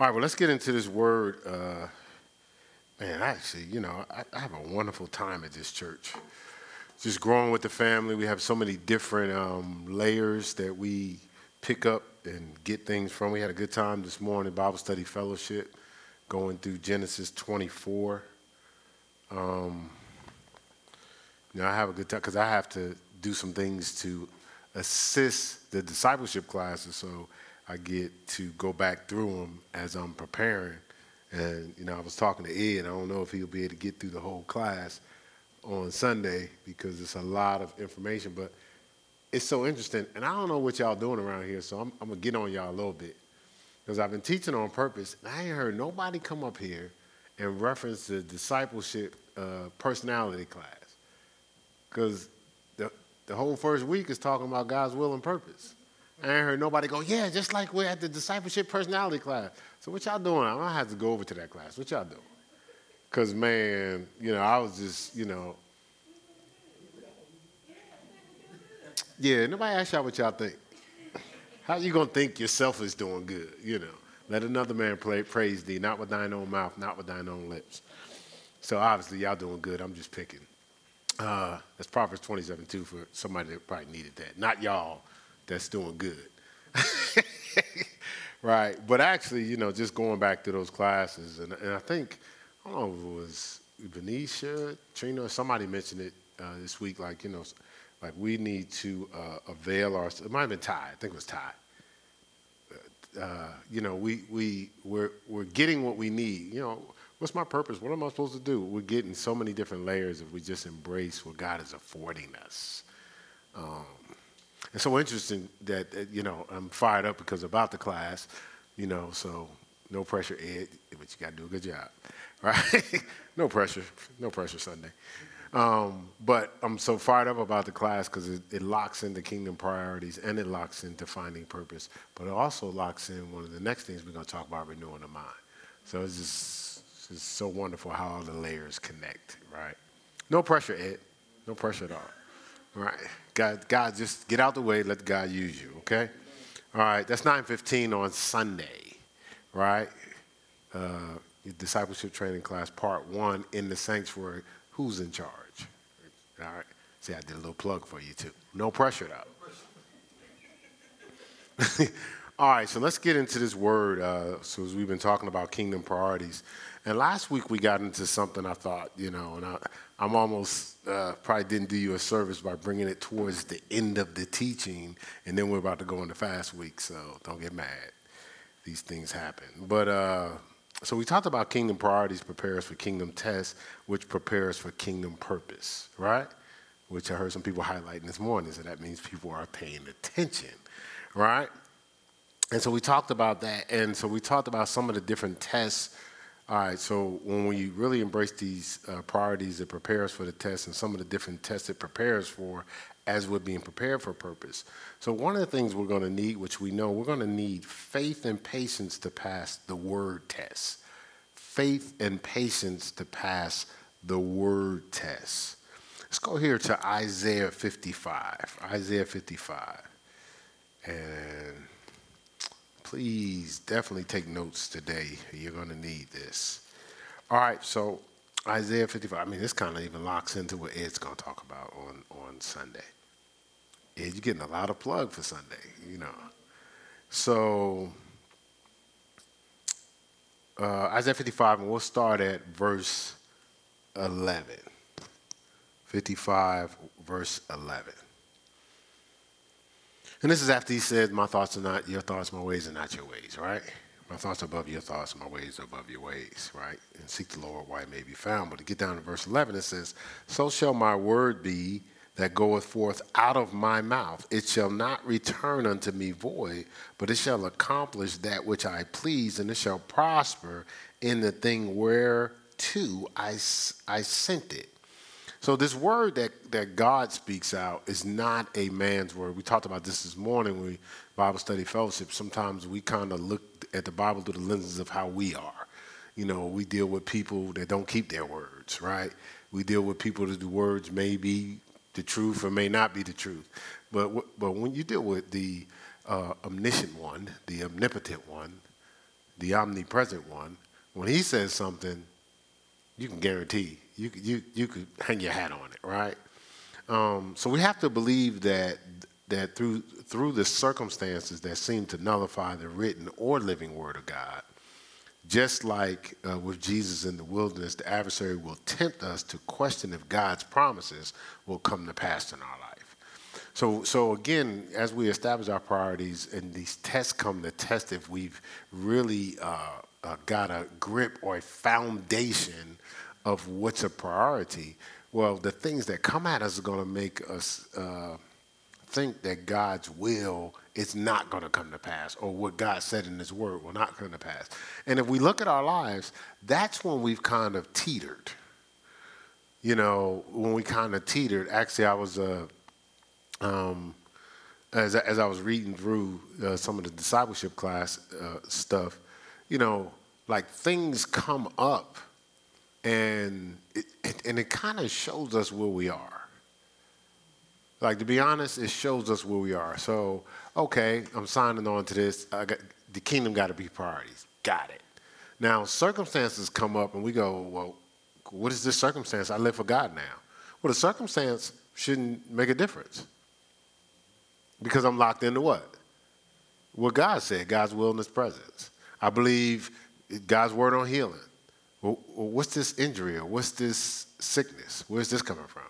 All right, well, let's get into this word. Uh, man, actually, you know, I, I, have a wonderful time at this church. Just growing with the family, we have so many different um, layers that we pick up and get things from. We had a good time this morning, Bible study fellowship, going through Genesis 24. Um, you know, I have a good time because I have to do some things to assist the discipleship classes. So I get to go back through them as I'm preparing. And, you know, I was talking to Ed. I don't know if he'll be able to get through the whole class on Sunday because it's a lot of information, but it's so interesting. And I don't know what y'all doing around here, so I'm, I'm going to get on y'all a little bit. Because I've been teaching on purpose, and I ain't heard nobody come up here and reference the discipleship uh, personality class. Because the, the whole first week is talking about God's will and purpose. I ain't heard nobody go, yeah, just like we're at the discipleship personality class. So what y'all doing? I'm gonna have to go over to that class. What y'all doing? Cause man, you know, I was just, you know, yeah. Nobody asked y'all what y'all think. How you gonna think yourself is doing good? You know, let another man play, praise thee, not with thine own mouth, not with thine own lips. So obviously y'all doing good. I'm just picking. Uh, that's Proverbs 27 too for somebody that probably needed that. Not y'all that's doing good. right. But actually, you know, just going back to those classes, and, and I think, I don't know if it was Venetia, Trina, somebody mentioned it uh, this week, like, you know, like we need to uh, avail ourselves. it might have been Ty, I think it was Ty. Uh, you know, we, we, we're, we're getting what we need. You know, what's my purpose? What am I supposed to do? We're getting so many different layers if we just embrace what God is affording us. Um, it's so interesting that, you know, I'm fired up because about the class, you know, so no pressure, Ed, but you got to do a good job, right? no pressure, no pressure Sunday. Um, but I'm so fired up about the class because it, it, locks into kingdom priorities and it locks into finding purpose, but it also locks in one of the next things we're going to talk about renewing the mind. So it's just, it's just so wonderful how all the layers connect, right? No pressure, Ed. No pressure at all. Right. God, God, just get out the way. Let God use you. Okay. All right. That's 9:15 on Sunday, right? Uh, discipleship training class, part one in the sanctuary. Who's in charge? All right. See, I did a little plug for you too. No pressure though. All right, so let's get into this word. Uh, so as we've been talking about kingdom priorities, and last week we got into something I thought, you know, and I, I'm almost uh, probably didn't do you a service by bringing it towards the end of the teaching, and then we're about to go into fast week, so don't get mad. These things happen. But uh, so we talked about kingdom priorities prepares for kingdom tests, which prepares for kingdom purpose, right? Which I heard some people highlighting this morning, so that means people are paying attention, right? And so we talked about that, and so we talked about some of the different tests all right, so when we really embrace these uh, priorities, it prepares for the test and some of the different tests it prepares for as we're being prepared for purpose. So, one of the things we're going to need, which we know, we're going to need faith and patience to pass the word test. Faith and patience to pass the word test. Let's go here to Isaiah 55. Isaiah 55. And please definitely take notes today. You're going to need this. All right, so Isaiah 55. I mean, this kind of even locks into what Ed's going to talk about on, on Sunday. Ed, you're getting a lot of plug for Sunday, you know. So, uh, Isaiah 55, and we'll start at verse 11. 55, verse 11. And this is after he said, My thoughts are not your thoughts, my ways are not your ways, right? My thoughts are above your thoughts, my ways are above your ways, right? And seek the Lord while it may be found. But to get down to verse 11, it says, So shall my word be that goeth forth out of my mouth. It shall not return unto me void, but it shall accomplish that which I please, and it shall prosper in the thing whereto I, I sent it. So this word that, that God speaks out is not a man's word. We talked about this this morning when we Bible study fellowship. Sometimes we kind of look at the Bible through the lenses of how we are. You know, we deal with people that don't keep their words, right? We deal with people that the words may be the truth or may not be the truth. But but when you deal with the uh, omniscient one, the omnipotent one, the omnipresent one, when he says something, you can guarantee you you you could hang your hat on it, right? Um, so we have to believe that that through through the circumstances that seem to nullify the written or living word of God, just like uh, with Jesus in the wilderness, the adversary will tempt us to question if God's promises will come to pass in our life. So, so again, as we establish our priorities and these tests come to test if we've really uh, uh, got a grip or a foundation of what's a priority, well, the things that come at us are going to make us uh, think that God's will is not going to come to pass or what God said in His Word will not come to pass. And if we look at our lives, that's when we've kind of teetered. You know, when we kind of teetered. Actually, I was, uh, um, as, as I was reading through uh, some of the discipleship class uh, stuff, you know, like things come up and it, and it kind of shows us where we are. Like to be honest, it shows us where we are. So, okay, I'm signing on to this. Got, the kingdom got to be priorities. Got it. Now, circumstances come up, and we go, well, what is this circumstance? I live for God now. Well, the circumstance shouldn't make a difference because I'm locked into what? What God said, God's will in His presence. I believe God's word on healing. Well, what's this injury or what's this sickness? Where's this coming from?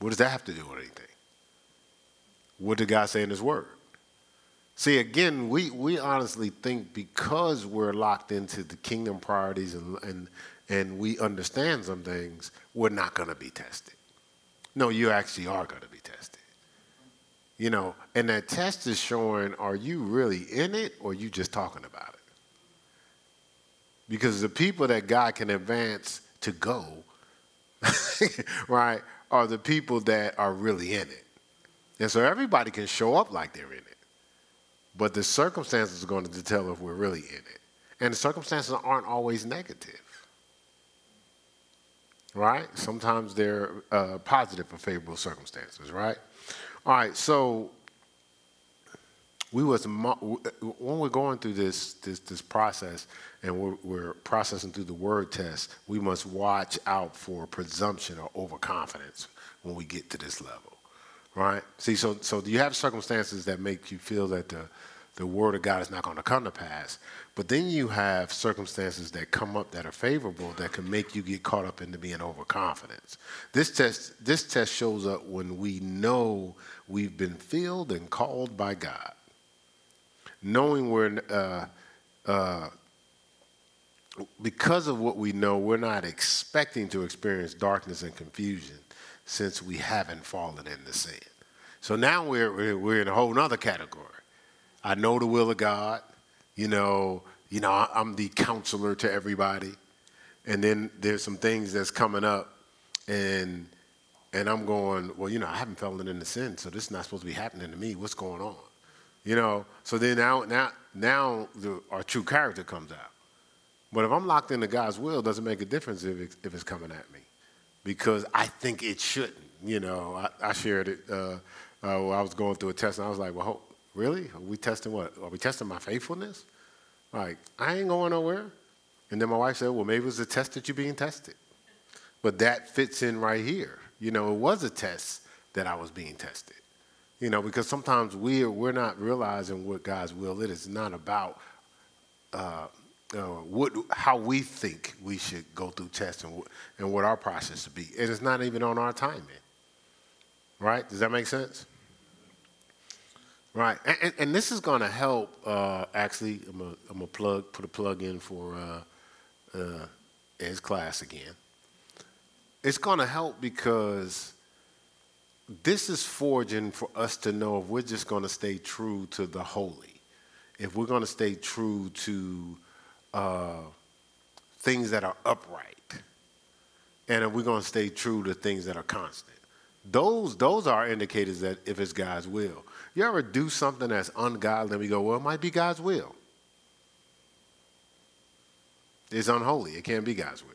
What does that have to do with anything? What did God say in His Word? See, again, we, we honestly think because we're locked into the kingdom priorities and, and, and we understand some things, we're not going to be tested. No, you actually are going to be tested. You know, and that test is showing are you really in it or you just talking about it? Because the people that God can advance to go, right, are the people that are really in it. And so everybody can show up like they're in it. But the circumstances are going to tell if we're really in it. And the circumstances aren't always negative. Right? Sometimes they're uh, positive or favorable circumstances, right? All right, so we was when we're going through this this, this process and we're, we're, processing through the word test we must watch out for presumption or overconfidence when we get to this level right? See so so do you have circumstances that make you feel that the the word of god is not going to come to pass but then you have circumstances that come up that are favorable that can make you get caught up into being overconfident. This test this test shows up when we know we've been filled and called by god knowing we're, uh, uh, because of what we know, we're not expecting to experience darkness and confusion since we haven't fallen into sin. So now we're, we're in a whole other category. I know the will of God. You know, you know, I'm the counselor to everybody. And then there's some things that's coming up and and I'm going, well, you know, I haven't fallen into sin, so this is not supposed to be happening to me. What's going on? You know, so then now, now, now the, our true character comes out. But if I'm locked into God's will, it doesn't make a difference if, it, if it's coming at me, because I think it shouldn't. You know, I, I shared it. Uh, uh, I was going through a test, and I was like, "Well, really? Are we testing what? Are we testing my faithfulness? Like, I ain't going nowhere." And then my wife said, "Well, maybe it was a test that you're being tested." But that fits in right here. You know, it was a test that I was being tested. You know, because sometimes we're, we're not realizing what God's will is. It's not about uh, uh, what, how we think we should go through tests and, and what our process should be. And it's not even on our timing. Right? Does that make sense? Right. And, and, and this is going to help, uh, actually, I'm going to plug, put a plug in for uh, uh, his class again. It's going to help because this is forging for us to know if we're just going to stay true to the holy, if we're going to stay true to uh, things that are upright, and if we're going to stay true to things that are constant. Those, those are indicators that if it's God's will. You ever do something that's ungodly and we go, well, it might be God's will. It's unholy. It can't be God's will.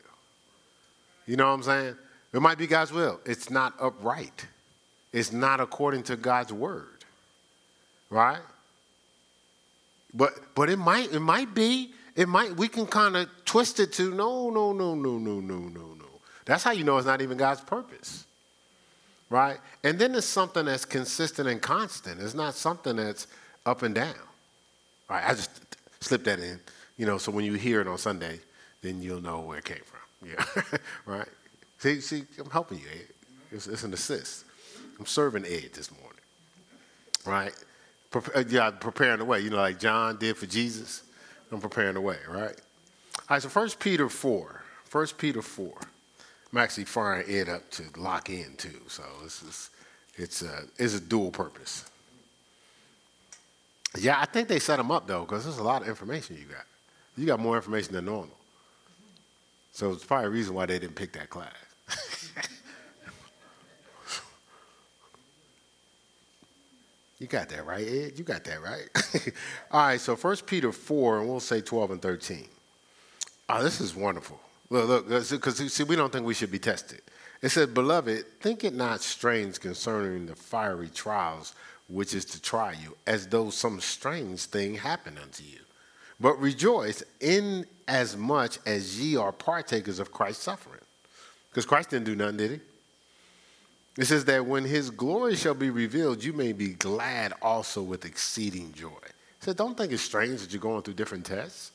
You know what I'm saying? It might be God's will. It's not upright. It's not according to God's word. Right? But but it might it might be, it might, we can kind of twist it to no, no, no, no, no, no, no, no. That's how you know it's not even God's purpose. Right? And then it's something that's consistent and constant. It's not something that's up and down. Right? I just slip that in, you know, so when you hear it on Sunday, then you'll know where it came from. Yeah. right? See, see, I'm helping you, It's, it's an assist. I'm serving Ed this morning. Right? Pre- uh, yeah, preparing the way. You know, like John did for Jesus. I'm preparing the way, right? All right, so 1 Peter 4. 1 Peter 4. I'm actually firing Ed up to lock in too, so this is it's a, it's a dual purpose. Yeah, I think they set them up though, because there's a lot of information you got. You got more information than normal. So it's probably a reason why they didn't pick that class. you got that right, Ed? You got that right. All right, so 1 Peter 4, and we'll say 12 and 13. Oh, this is wonderful. Look, look, because see, we don't think we should be tested. It says, Beloved, think it not strange concerning the fiery trials which is to try you, as though some strange thing happened unto you. But rejoice in as much as ye are partakers of Christ's suffering. Because Christ didn't do nothing, did he? It says that when his glory shall be revealed, you may be glad also with exceeding joy. So don't think it's strange that you're going through different tests,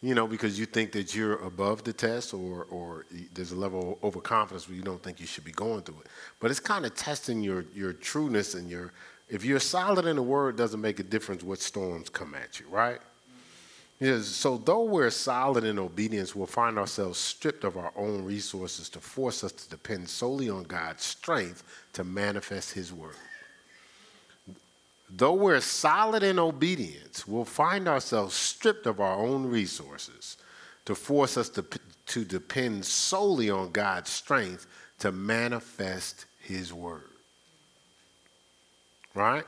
you know, because you think that you're above the test or, or there's a level of overconfidence where you don't think you should be going through it. But it's kind of testing your, your trueness and your, if you're solid in the word, it doesn't make a difference what storms come at you, right? Yes, so though we're solid in obedience, we'll find ourselves stripped of our own resources to force us to depend solely on God's strength to manifest His word. Though we're solid in obedience, we'll find ourselves stripped of our own resources to force us to, to depend solely on God's strength to manifest His word. Right?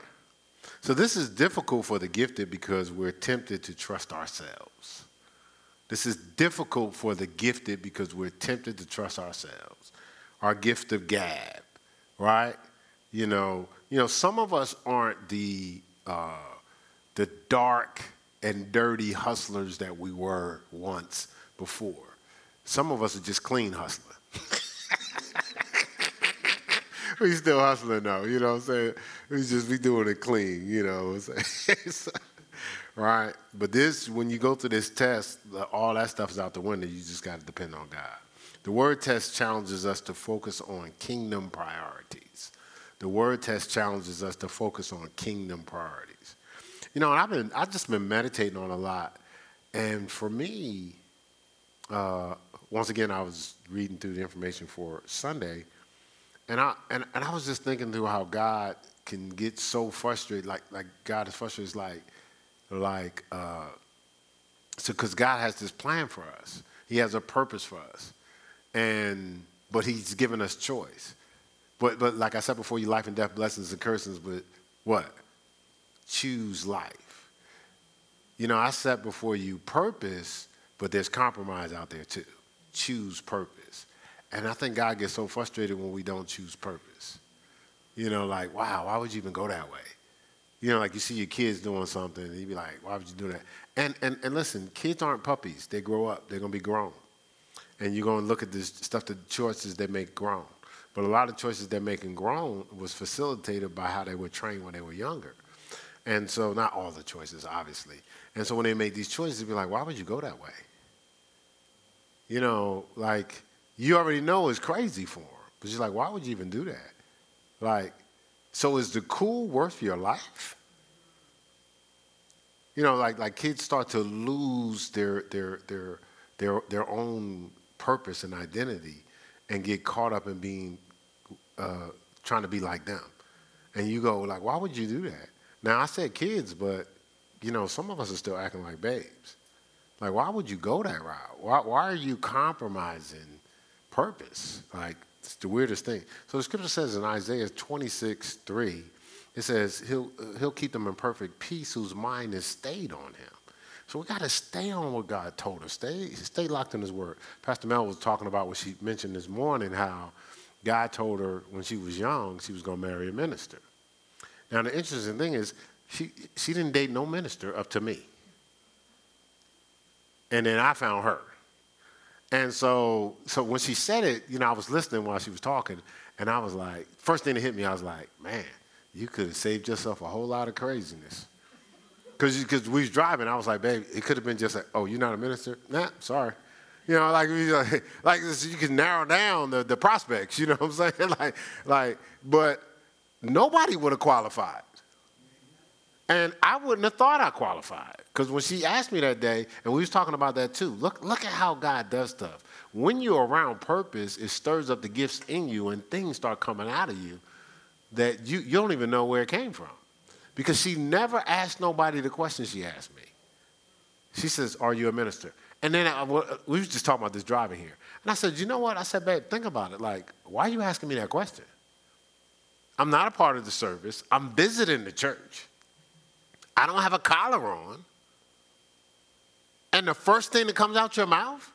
So this is difficult for the gifted because we're tempted to trust ourselves. This is difficult for the gifted because we're tempted to trust ourselves. Our gift of gab, right? You know, you know, some of us aren't the uh, the dark and dirty hustlers that we were once before. Some of us are just clean hustling. we still hustling though, you know what I'm saying? We just be doing it clean, you know what I'm saying? right? But this, when you go through this test, all that stuff is out the window. You just got to depend on God. The word test challenges us to focus on kingdom priorities. The word test challenges us to focus on kingdom priorities. You know, I've been I've just been meditating on a lot, and for me, uh, once again, I was reading through the information for Sunday and I and, and I was just thinking through how God can get so frustrated, like like God is frustrated, like like uh, so because God has this plan for us. He has a purpose for us, and but He's given us choice. But but like I said before, you life and death, blessings and curses. But what? Choose life. You know, I set before you purpose, but there's compromise out there too. Choose purpose. And I think God gets so frustrated when we don't choose purpose. You know, like, wow, why would you even go that way? You know, like you see your kids doing something, and you be like, why would you do that? And, and, and listen, kids aren't puppies. They grow up, they're going to be grown. And you're going to look at this stuff, the choices they make grown. But a lot of choices they're making grown was facilitated by how they were trained when they were younger. And so, not all the choices, obviously. And so, when they make these choices, be like, why would you go that way? You know, like, you already know it's crazy for them. But you're like, why would you even do that? Like, so is the cool worth your life? You know, like like kids start to lose their their their their their own purpose and identity and get caught up in being uh, trying to be like them. And you go like, why would you do that? Now I said kids, but you know, some of us are still acting like babes. Like, why would you go that route? Why, why are you compromising purpose. Like, it's the weirdest thing. So the scripture says in Isaiah 26, 3, it says, he'll, he'll keep them in perfect peace whose mind is stayed on him. So we got to stay on what God told us. Stay, stay locked in His Word. Pastor Mel was talking about what she mentioned this morning, how God told her when she was young she was going to marry a minister. Now the interesting thing is, she she didn't date no minister up to me. and then I found her. And so, so when she said it, you know, I was listening while she was talking, and I was like, first thing that hit me, I was like, man, you could have saved yourself a whole lot of craziness. Because we was driving, I was like, babe, it could have been just like, oh, you're not a minister? Nah, sorry. You know, like, like, like you can narrow down the, the prospects, you know what I'm saying? like, like, but nobody would have qualified. And I wouldn't have thought I qualified. Because when she asked me that day, and we was talking about that too, look, look at how God does stuff. When you're around purpose, it stirs up the gifts in you and things start coming out of you that you, you don't even know where it came from. Because she never asked nobody the question she asked me. She says, Are you a minister? And then I, we was just talking about this driving here. And I said, You know what? I said, Babe, think about it. Like, why are you asking me that question? I'm not a part of the service, I'm visiting the church. I don't have a collar on. And the first thing that comes out your mouth,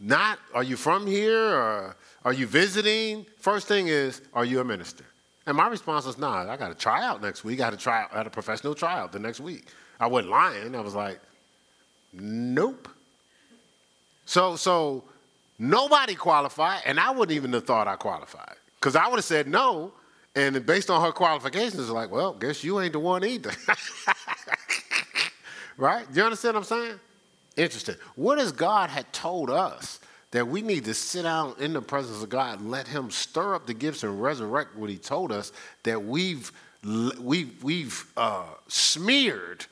not are you from here or are you visiting? First thing is, are you a minister? And my response was, nah, I got to try out next week. I had to try out, I had a professional tryout the next week. I wasn't lying. I was like, nope. So, so nobody qualified, and I wouldn't even have thought I qualified. Because I would have said no, and based on her qualifications, like, well, guess you ain't the one either. right? Do you understand what I'm saying? Interesting. What has God had told us that we need to sit down in the presence of God and let Him stir up the gifts and resurrect what He told us that we've we've we've uh, smeared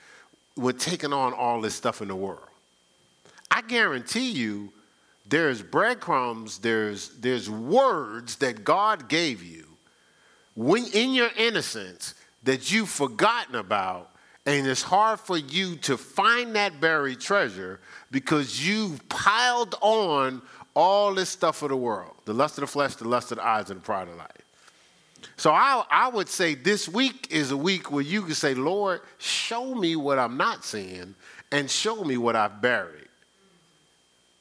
with taking on all this stuff in the world. I guarantee you, there's breadcrumbs, there's there's words that God gave you when in your innocence that you've forgotten about and it's hard for you to find that buried treasure because you've piled on all this stuff of the world the lust of the flesh, the lust of the eyes, and the pride of life. So I, I would say this week is a week where you can say, Lord, show me what I'm not seeing and show me what I've buried.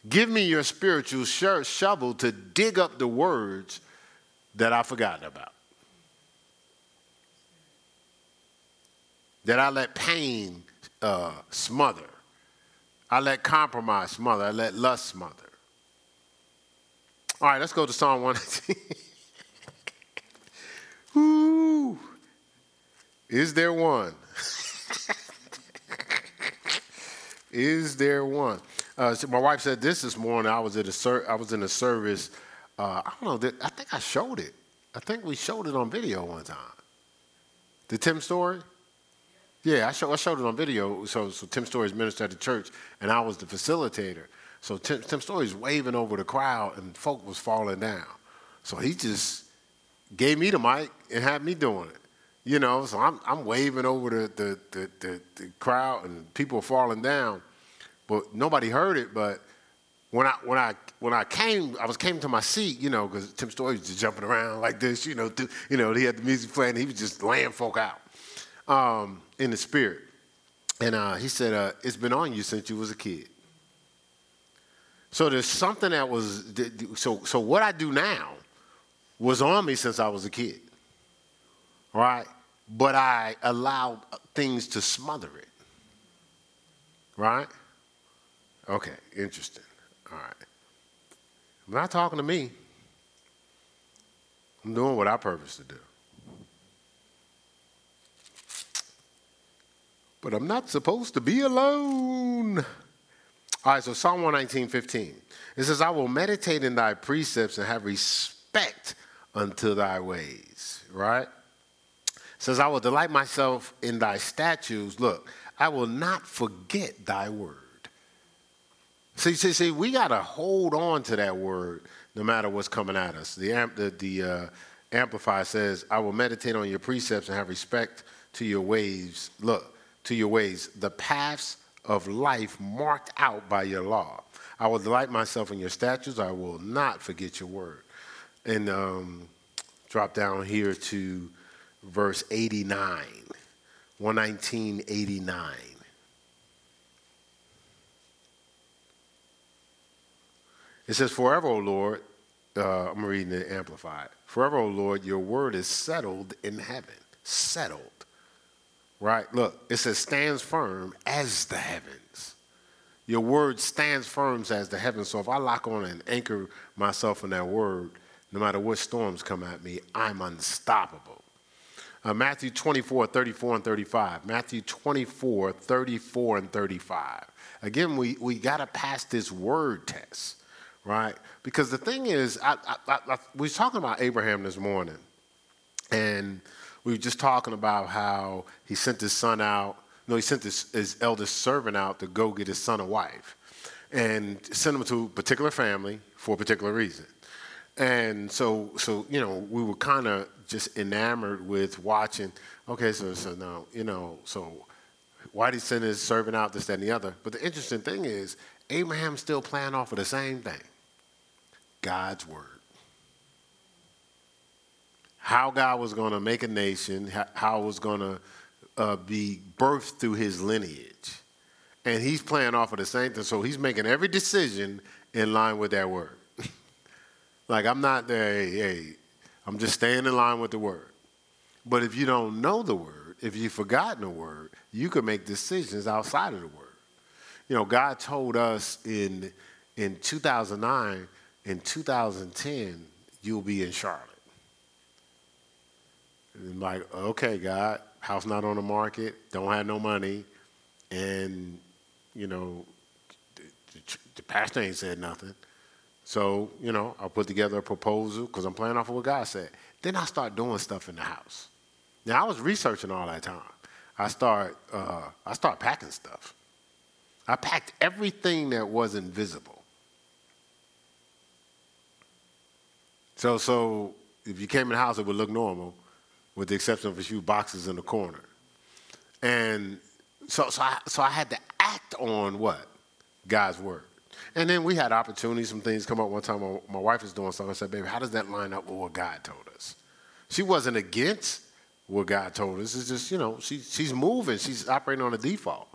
Give me your spiritual shovel to dig up the words that I've forgotten about. That I let pain uh, smother. I let compromise smother. I let lust smother. All right, let's go to Psalm 119. Ooh, is there one? is there one? Uh, so my wife said this this morning. I was at a ser- I was in a service. Uh, I don't know. I think I showed it. I think we showed it on video one time. The Tim Storey. Yeah, I, show, I showed it on video. So, so Tim Storey's minister at the church, and I was the facilitator. So Tim, Tim Storey's waving over the crowd, and folk was falling down. So he just gave me the mic and had me doing it. You know, so I'm, I'm waving over the, the, the, the, the crowd, and people are falling down. But nobody heard it. But when I when I when I came, I was came to my seat, you know, because Tim Storey was just jumping around like this, you know, th- you know, he had the music playing, he was just laying folk out. Um, in the spirit. And uh, he said, uh, It's been on you since you was a kid. So there's something that was, so, so what I do now was on me since I was a kid. Right? But I allowed things to smother it. Right? Okay, interesting. All right. I'm not talking to me. I'm doing what I purpose to do. But I'm not supposed to be alone. All right, so Psalm 119, 15. It says, I will meditate in thy precepts and have respect unto thy ways, right? It says, I will delight myself in thy statutes. Look, I will not forget thy word. See, see, see, we got to hold on to that word no matter what's coming at us. The, the, the uh, Amplified says, I will meditate on your precepts and have respect to your ways. Look, to your ways, the paths of life marked out by your law. I will delight myself in your statutes. I will not forget your word. And um, drop down here to verse 89, 11989. It says, Forever, O Lord, uh, I'm reading it amplified. Forever, O Lord, your word is settled in heaven. Settled right? Look, it says stands firm as the heavens. Your word stands firm as the heavens. So if I lock on and anchor myself in that word, no matter what storms come at me, I'm unstoppable. Uh, Matthew 24, 34, and 35. Matthew 24, 34, and 35. Again, we, we got to pass this word test, right? Because the thing is, I, I, I, we were talking about Abraham this morning, and we were just talking about how he sent his son out. No, he sent his, his eldest servant out to go get his son a wife and sent him to a particular family for a particular reason. And so, so you know, we were kind of just enamored with watching. Okay, so so now you know, so why did he send his servant out, this, that, and the other? But the interesting thing is, Abraham's still playing off of the same thing God's word. How God was going to make a nation, how it was going to uh, be birthed through his lineage. And he's playing off of the same thing. So he's making every decision in line with that word. like, I'm not there, hey, hey, I'm just staying in line with the word. But if you don't know the word, if you've forgotten the word, you can make decisions outside of the word. You know, God told us in in 2009, in 2010, you'll be in Charlotte. And like, okay, God, house not on the market, don't have no money, and you know, the, the, the pastor ain't said nothing. So, you know, I put together a proposal because I'm playing off of what God said. Then I start doing stuff in the house. Now I was researching all that time. I start uh, I start packing stuff. I packed everything that wasn't visible. So so if you came in the house, it would look normal, with the exception of a few boxes in the corner. And so so I, so I had to act on what God's word. And then we had opportunities, some things come up one time. My, my wife was doing something. I said, baby, how does that line up with what God told us? She wasn't against what God told us. It's just, you know, she, she's moving. She's operating on a default.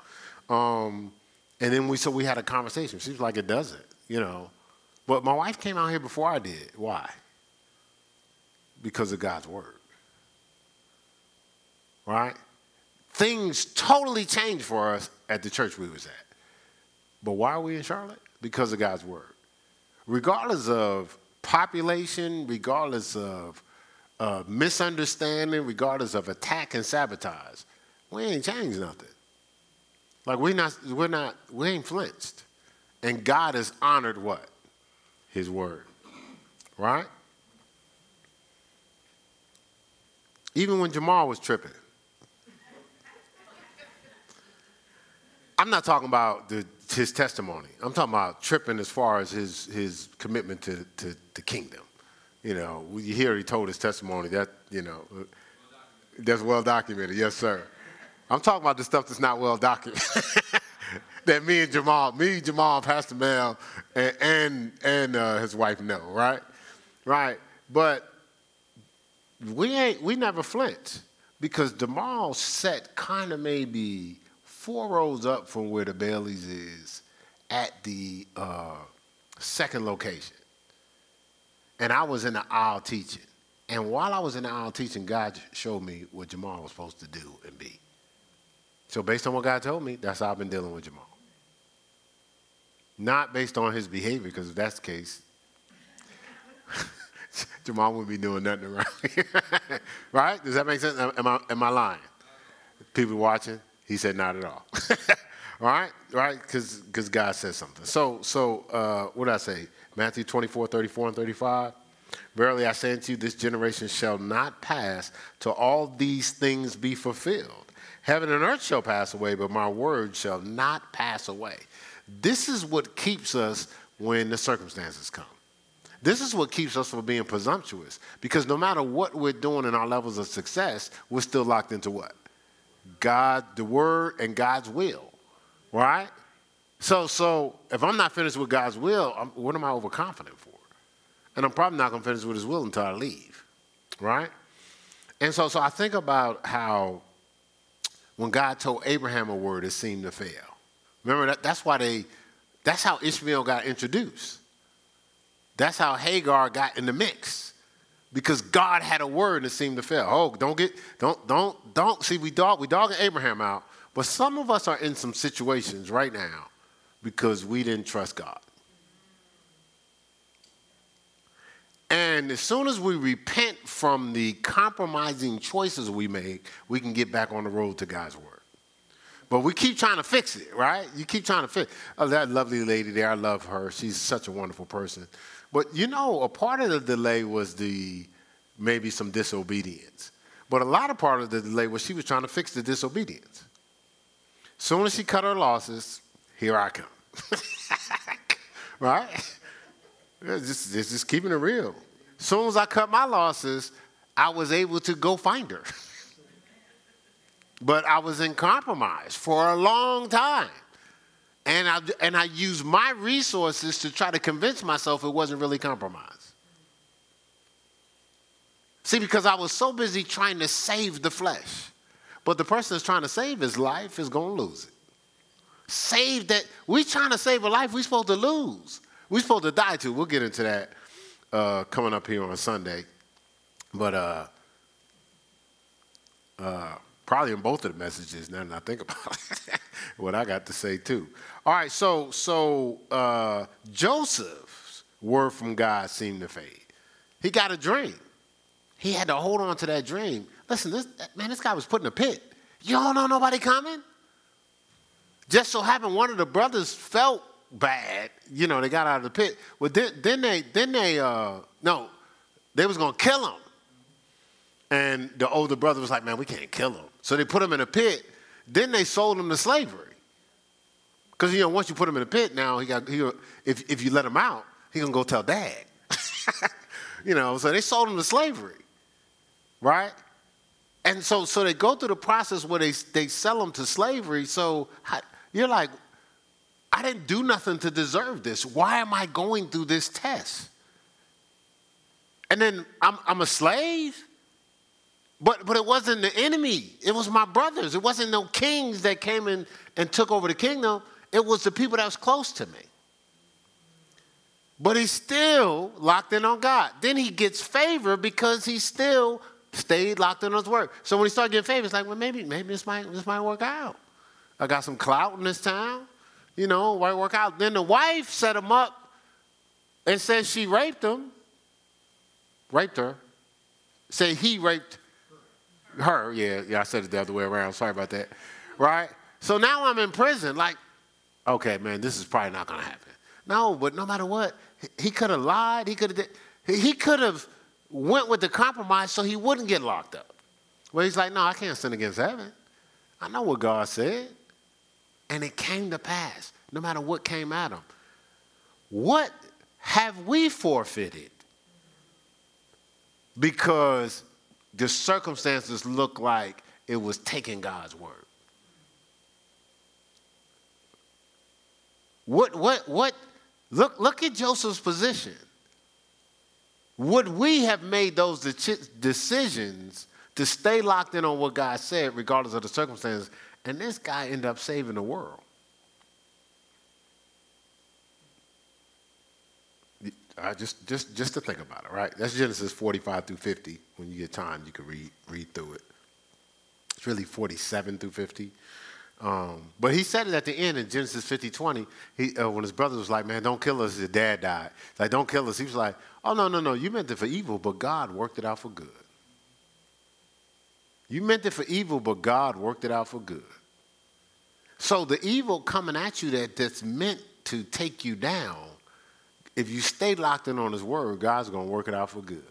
Um, and then we, so we had a conversation. She was like, it doesn't, you know. But my wife came out here before I did. Why? Because of God's word. Right? Things totally changed for us at the church we was at. But why are we in Charlotte? because of God's word. Regardless of population, regardless of uh, misunderstanding, regardless of attack and sabotage, we ain't changed nothing. Like we're not, we're not, we ain't flinched. And God has honored what? His word. Right? Even when Jamal was tripping. I'm not talking about the his testimony. I'm talking about tripping as far as his, his commitment to, to the kingdom. You know, you hear he told his testimony that, you know, well that's well documented. Yes, sir. I'm talking about the stuff that's not well documented. that me and Jamal, me, Jamal, Pastor Mel, and and, and uh, his wife know, right? Right. But we ain't we never flinched because Jamal set kind of maybe four rows up from where the Baileys is at the uh, second location. And I was in the aisle teaching. And while I was in the aisle teaching, God showed me what Jamal was supposed to do and be. So, based on what God told me, that's how I've been dealing with Jamal. Not based on his behavior, because if that's the case, Jamal wouldn't be doing nothing around here. right? Does that make sense? Am I, am I lying? People watching? He said, not at all. all right, right? Because God says something. So, so uh, what did I say? Matthew 24, 34, and 35. Verily I say unto you, this generation shall not pass till all these things be fulfilled. Heaven and earth shall pass away, but my word shall not pass away. This is what keeps us when the circumstances come. This is what keeps us from being presumptuous because no matter what we're doing in our levels of success, we're still locked into what? God, the word, and God's will, right? So, so if I'm not finished with God's will, I'm, what am I overconfident for? And I'm probably not going to finish with His will until I leave, right? And so, so I think about how when God told Abraham a word, it seemed to fail. Remember that? That's why they. That's how Ishmael got introduced. That's how Hagar got in the mix because God had a word and it seemed to fail. Oh, don't get, don't, don't, don't. See, we dog, we dogging Abraham out, but some of us are in some situations right now because we didn't trust God. And as soon as we repent from the compromising choices we make, we can get back on the road to God's word. But we keep trying to fix it, right? You keep trying to fix. Oh, that lovely lady there, I love her. She's such a wonderful person. But you know, a part of the delay was the maybe some disobedience. But a lot of part of the delay was she was trying to fix the disobedience. Soon as she cut her losses, here I come. right? It's just, just keeping it real. Soon as I cut my losses, I was able to go find her. but I was in compromise for a long time. And I, and I used my resources to try to convince myself it wasn't really compromise. See, because I was so busy trying to save the flesh. But the person that's trying to save his life is going to lose it. Save that. We're trying to save a life we're supposed to lose. We're supposed to die to. We'll get into that uh, coming up here on Sunday. But uh, uh, probably in both of the messages, now that I think about it, what I got to say too. All right, so so uh, Joseph's word from God seemed to fade. He got a dream. He had to hold on to that dream. Listen, this man, this guy was put in a pit. You don't know nobody coming. Just so happened one of the brothers felt bad. You know, they got out of the pit. Well, then, then they, then they, uh, no, they was gonna kill him. And the older brother was like, man, we can't kill him. So they put him in a pit. Then they sold him to slavery. Because you know, once you put him in a pit, now he got he, if if you let him out, he gonna go tell dad. you know, so they sold him to slavery, right? And so so they go through the process where they they sell him to slavery. So you're like, I didn't do nothing to deserve this. Why am I going through this test? And then I'm, I'm a slave. But, but it wasn't the enemy. It was my brothers. It wasn't no kings that came in and took over the kingdom. It was the people that was close to me. But he's still locked in on God. Then he gets favor because he still stayed locked in on his word. So when he started getting favor, it's like, well, maybe, maybe this might, this might work out. I got some clout in this town you know, why work out? Then the wife set him up and said she raped him, raped her. Say he raped her. Yeah, yeah, I said it the other way around. Sorry about that. Right? So now I'm in prison. Like, okay, man, this is probably not going to happen. No, but no matter what, he could have lied. He could have. He could have went with the compromise so he wouldn't get locked up. Well, he's like, no, I can't sin against heaven. I know what God said. And it came to pass, no matter what came at them. What have we forfeited? Because the circumstances look like it was taking God's word. What, what, what, look, look at Joseph's position. Would we have made those decisions to stay locked in on what God said, regardless of the circumstances, and this guy ended up saving the world. Just, just, just to think about it, right? That's Genesis 45 through 50. When you get time, you can read, read through it. It's really 47 through 50. Um, but he said it at the end in Genesis 50, 20. He, uh, when his brother was like, man, don't kill us, his dad died. Like, don't kill us. He was like, oh, no, no, no, you meant it for evil, but God worked it out for good. You meant it for evil, but God worked it out for good. So the evil coming at you that, that's meant to take you down, if you stay locked in on his word, God's going to work it out for good.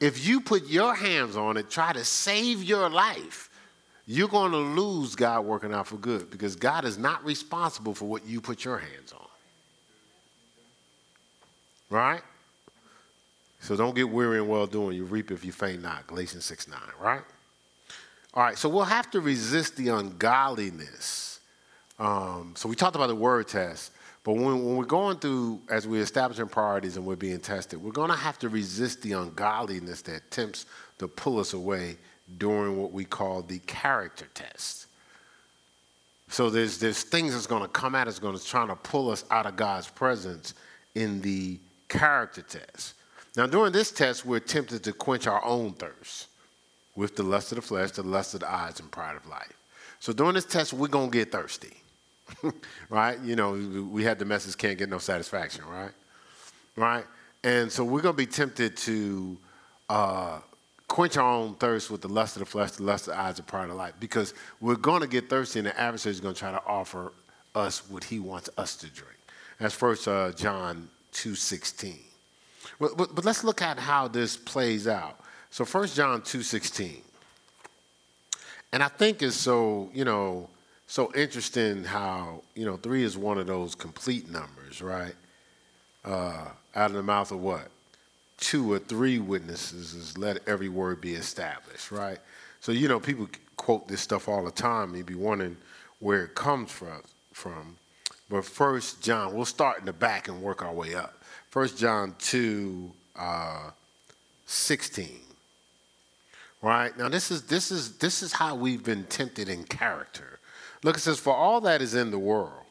If you put your hands on it, try to save your life, you're going to lose God working out for good because God is not responsible for what you put your hands on. Right? So don't get weary in well doing. You reap if you faint not. Galatians 6 9, right? All right, so we'll have to resist the ungodliness. Um, so we talked about the word test, but when, when we're going through, as we're establishing priorities and we're being tested, we're going to have to resist the ungodliness that attempts to pull us away during what we call the character test. So there's, there's things that's going to come at us, going to try to pull us out of God's presence in the character test. Now, during this test, we're tempted to quench our own thirst with the lust of the flesh, the lust of the eyes, and pride of life. So during this test, we're going to get thirsty, right? You know, we had the message can't get no satisfaction, right? Right? And so we're going to be tempted to uh, quench our own thirst with the lust of the flesh, the lust of the eyes, the pride of life, because we're going to get thirsty, and the adversary is going to try to offer us what he wants us to drink. That's First uh, John two sixteen. But, but, but let's look at how this plays out. So First John two sixteen, and I think it's so you know so interesting how you know three is one of those complete numbers, right? Uh, out of the mouth of what? Two or three witnesses is let every word be established, right? So, you know, people quote this stuff all the time. You'd be wondering where it comes from. from. But First John, we'll start in the back and work our way up. First John 2, uh, 16. Right? Now this is this is this is how we've been tempted in character. Look, it says, For all that is in the world,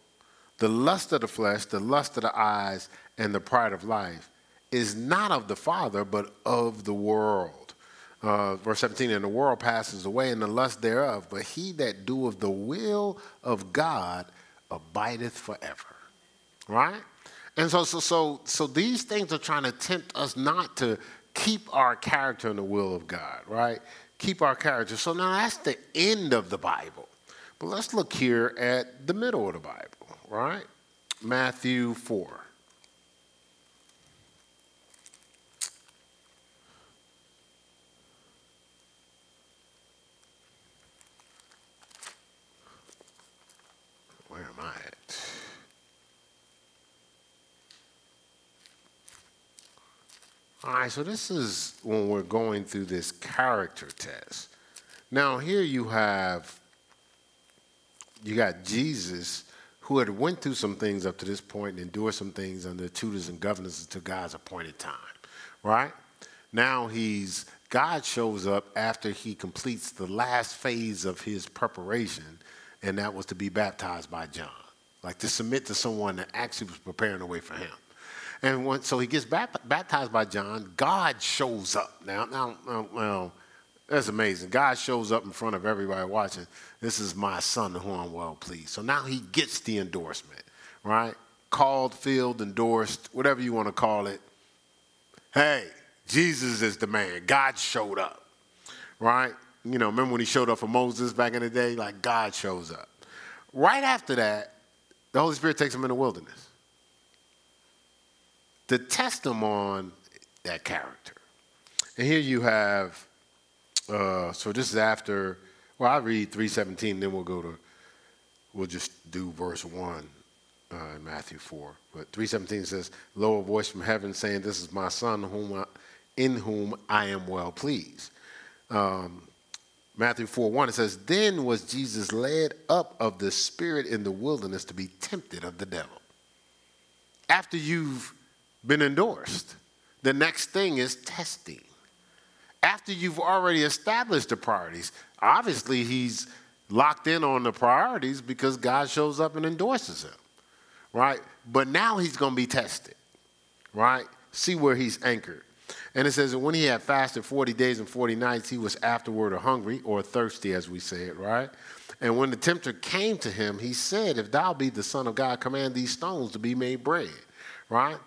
the lust of the flesh, the lust of the eyes, and the pride of life is not of the Father, but of the world. Uh, verse 17, and the world passes away and the lust thereof, but he that doeth the will of God abideth forever. Right? And so, so, so, so these things are trying to tempt us not to keep our character in the will of God, right? Keep our character. So now that's the end of the Bible. But let's look here at the middle of the Bible, right? Matthew 4. Where am I? All right, so this is when we're going through this character test. Now here you have you got Jesus who had went through some things up to this point and endured some things under tutors and governors until God's appointed time. Right? Now he's God shows up after he completes the last phase of his preparation, and that was to be baptized by John. Like to submit to someone that actually was preparing the way for him. And when, so he gets baptized by John. God shows up. Now, now, now, that's amazing. God shows up in front of everybody watching. This is my son who I'm well pleased. So now he gets the endorsement, right? Called, filled, endorsed, whatever you want to call it. Hey, Jesus is the man. God showed up, right? You know, remember when he showed up for Moses back in the day? Like God shows up. Right after that, the Holy Spirit takes him in the wilderness to test him on that character. And here you have, uh, so this is after, well, I read 317, then we'll go to, we'll just do verse 1 uh, in Matthew 4. But 317 says, Lo, a voice from heaven saying, This is my son whom I, in whom I am well pleased. Um, Matthew 4 1, it says, Then was Jesus led up of the Spirit in the wilderness to be tempted of the devil. After you've been endorsed. The next thing is testing. After you've already established the priorities, obviously he's locked in on the priorities because God shows up and endorses him, right? But now he's going to be tested, right? See where he's anchored. And it says that when he had fasted 40 days and 40 nights, he was afterward hungry or thirsty, as we say it, right? And when the tempter came to him, he said, If thou be the Son of God, command these stones to be made bread, right?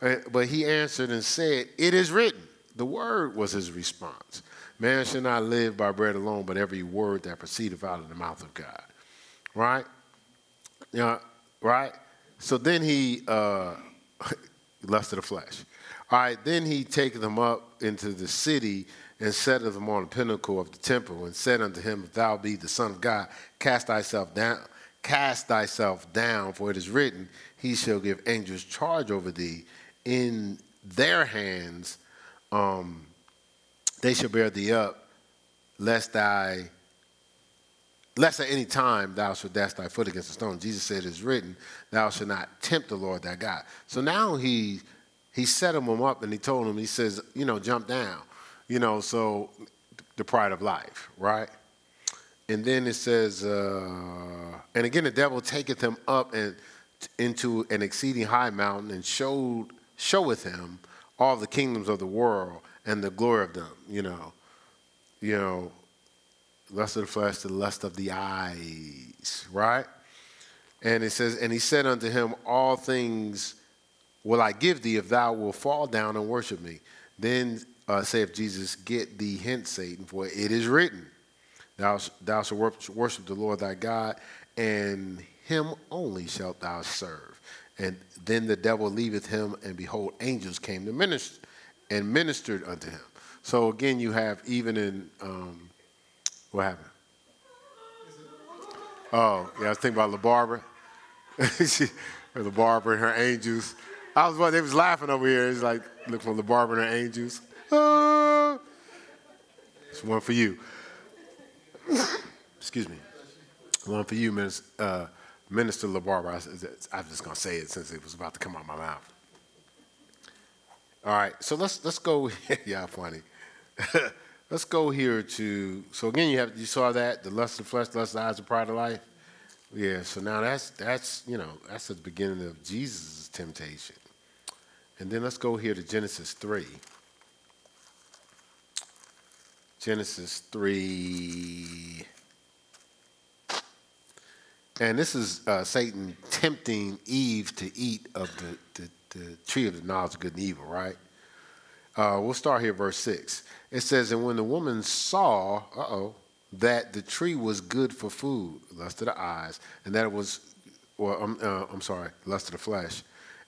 Uh, but he answered and said, It is written. The word was his response. Man shall not live by bread alone, but every word that proceedeth out of the mouth of God. Right? Yeah, right? So then he uh lust of the flesh. All right, then he taketh them up into the city and setteth them on the pinnacle of the temple and said unto him, If thou be the Son of God, cast thyself down, cast thyself down, for it is written, He shall give angels charge over thee, in their hands, um, they shall bear thee up, lest thy lest at any time thou should dash thy foot against a stone. Jesus said, "It is written, Thou shalt not tempt the Lord thy God." So now he he set him up and he told him, he says, you know, jump down, you know, so the pride of life, right? And then it says, uh, and again the devil taketh him up and into an exceeding high mountain and showed showeth him all the kingdoms of the world and the glory of them, you know. You know, lust of the flesh, the lust of the eyes, right? And it says, And he said unto him, All things will I give thee if thou wilt fall down and worship me. Then uh, saith Jesus, Get thee hence, Satan, for it is written, Thou, thou shalt worship the Lord thy God, and him only shalt thou serve. And then the devil leaveth him, and behold, angels came to minister and ministered unto him. So again, you have even in um, what happened? Oh, yeah, I was thinking about La Barbara. and her angels. I was they was laughing over here. It's like look for La Barbara and her angels. Oh. It's one for you. Excuse me. One for you, Miss. uh, Minister La Barbara. I, I'm just gonna say it since it was about to come out of my mouth. All right, so let's let's go. yeah, funny. let's go here to. So again, you have you saw that the lust of the flesh, lust of the eyes, the pride of life. Yeah. So now that's that's you know that's the beginning of Jesus' temptation, and then let's go here to Genesis three. Genesis three. And this is uh, Satan tempting Eve to eat of the, the the tree of the knowledge of good and evil, right? Uh, we'll start here, verse 6. It says, And when the woman saw, uh oh, that the tree was good for food, lust of the eyes, and that it was, well, um, uh, I'm sorry, lust of the flesh,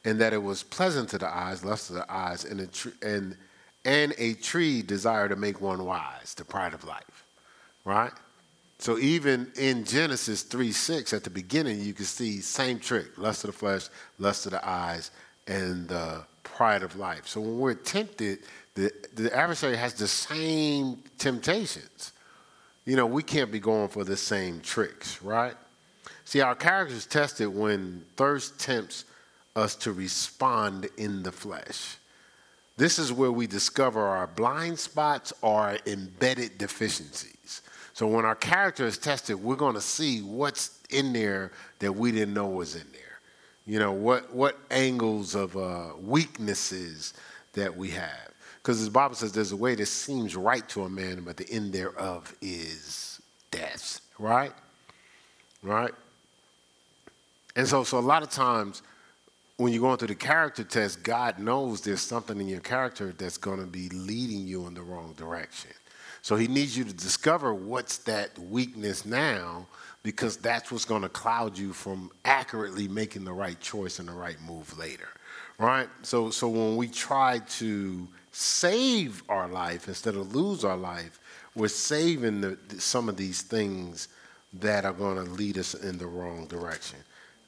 and that it was pleasant to the eyes, lust of the eyes, and a, tr- and, and a tree desire to make one wise, the pride of life, right? So even in Genesis 3 6, at the beginning, you can see same trick lust of the flesh, lust of the eyes, and the pride of life. So when we're tempted, the, the adversary has the same temptations. You know, we can't be going for the same tricks, right? See, our character is tested when thirst tempts us to respond in the flesh. This is where we discover our blind spots or embedded deficiencies. So when our character is tested, we're going to see what's in there that we didn't know was in there. You know, what, what angles of uh, weaknesses that we have. Because the Bible says there's a way that seems right to a man, but the end thereof is death, right? Right? And so, so a lot of times when you're going through the character test, God knows there's something in your character that's going to be leading you in the wrong direction. So he needs you to discover what's that weakness now because that's what's going to cloud you from accurately making the right choice and the right move later. Right? So so when we try to save our life instead of lose our life, we're saving the, some of these things that are going to lead us in the wrong direction.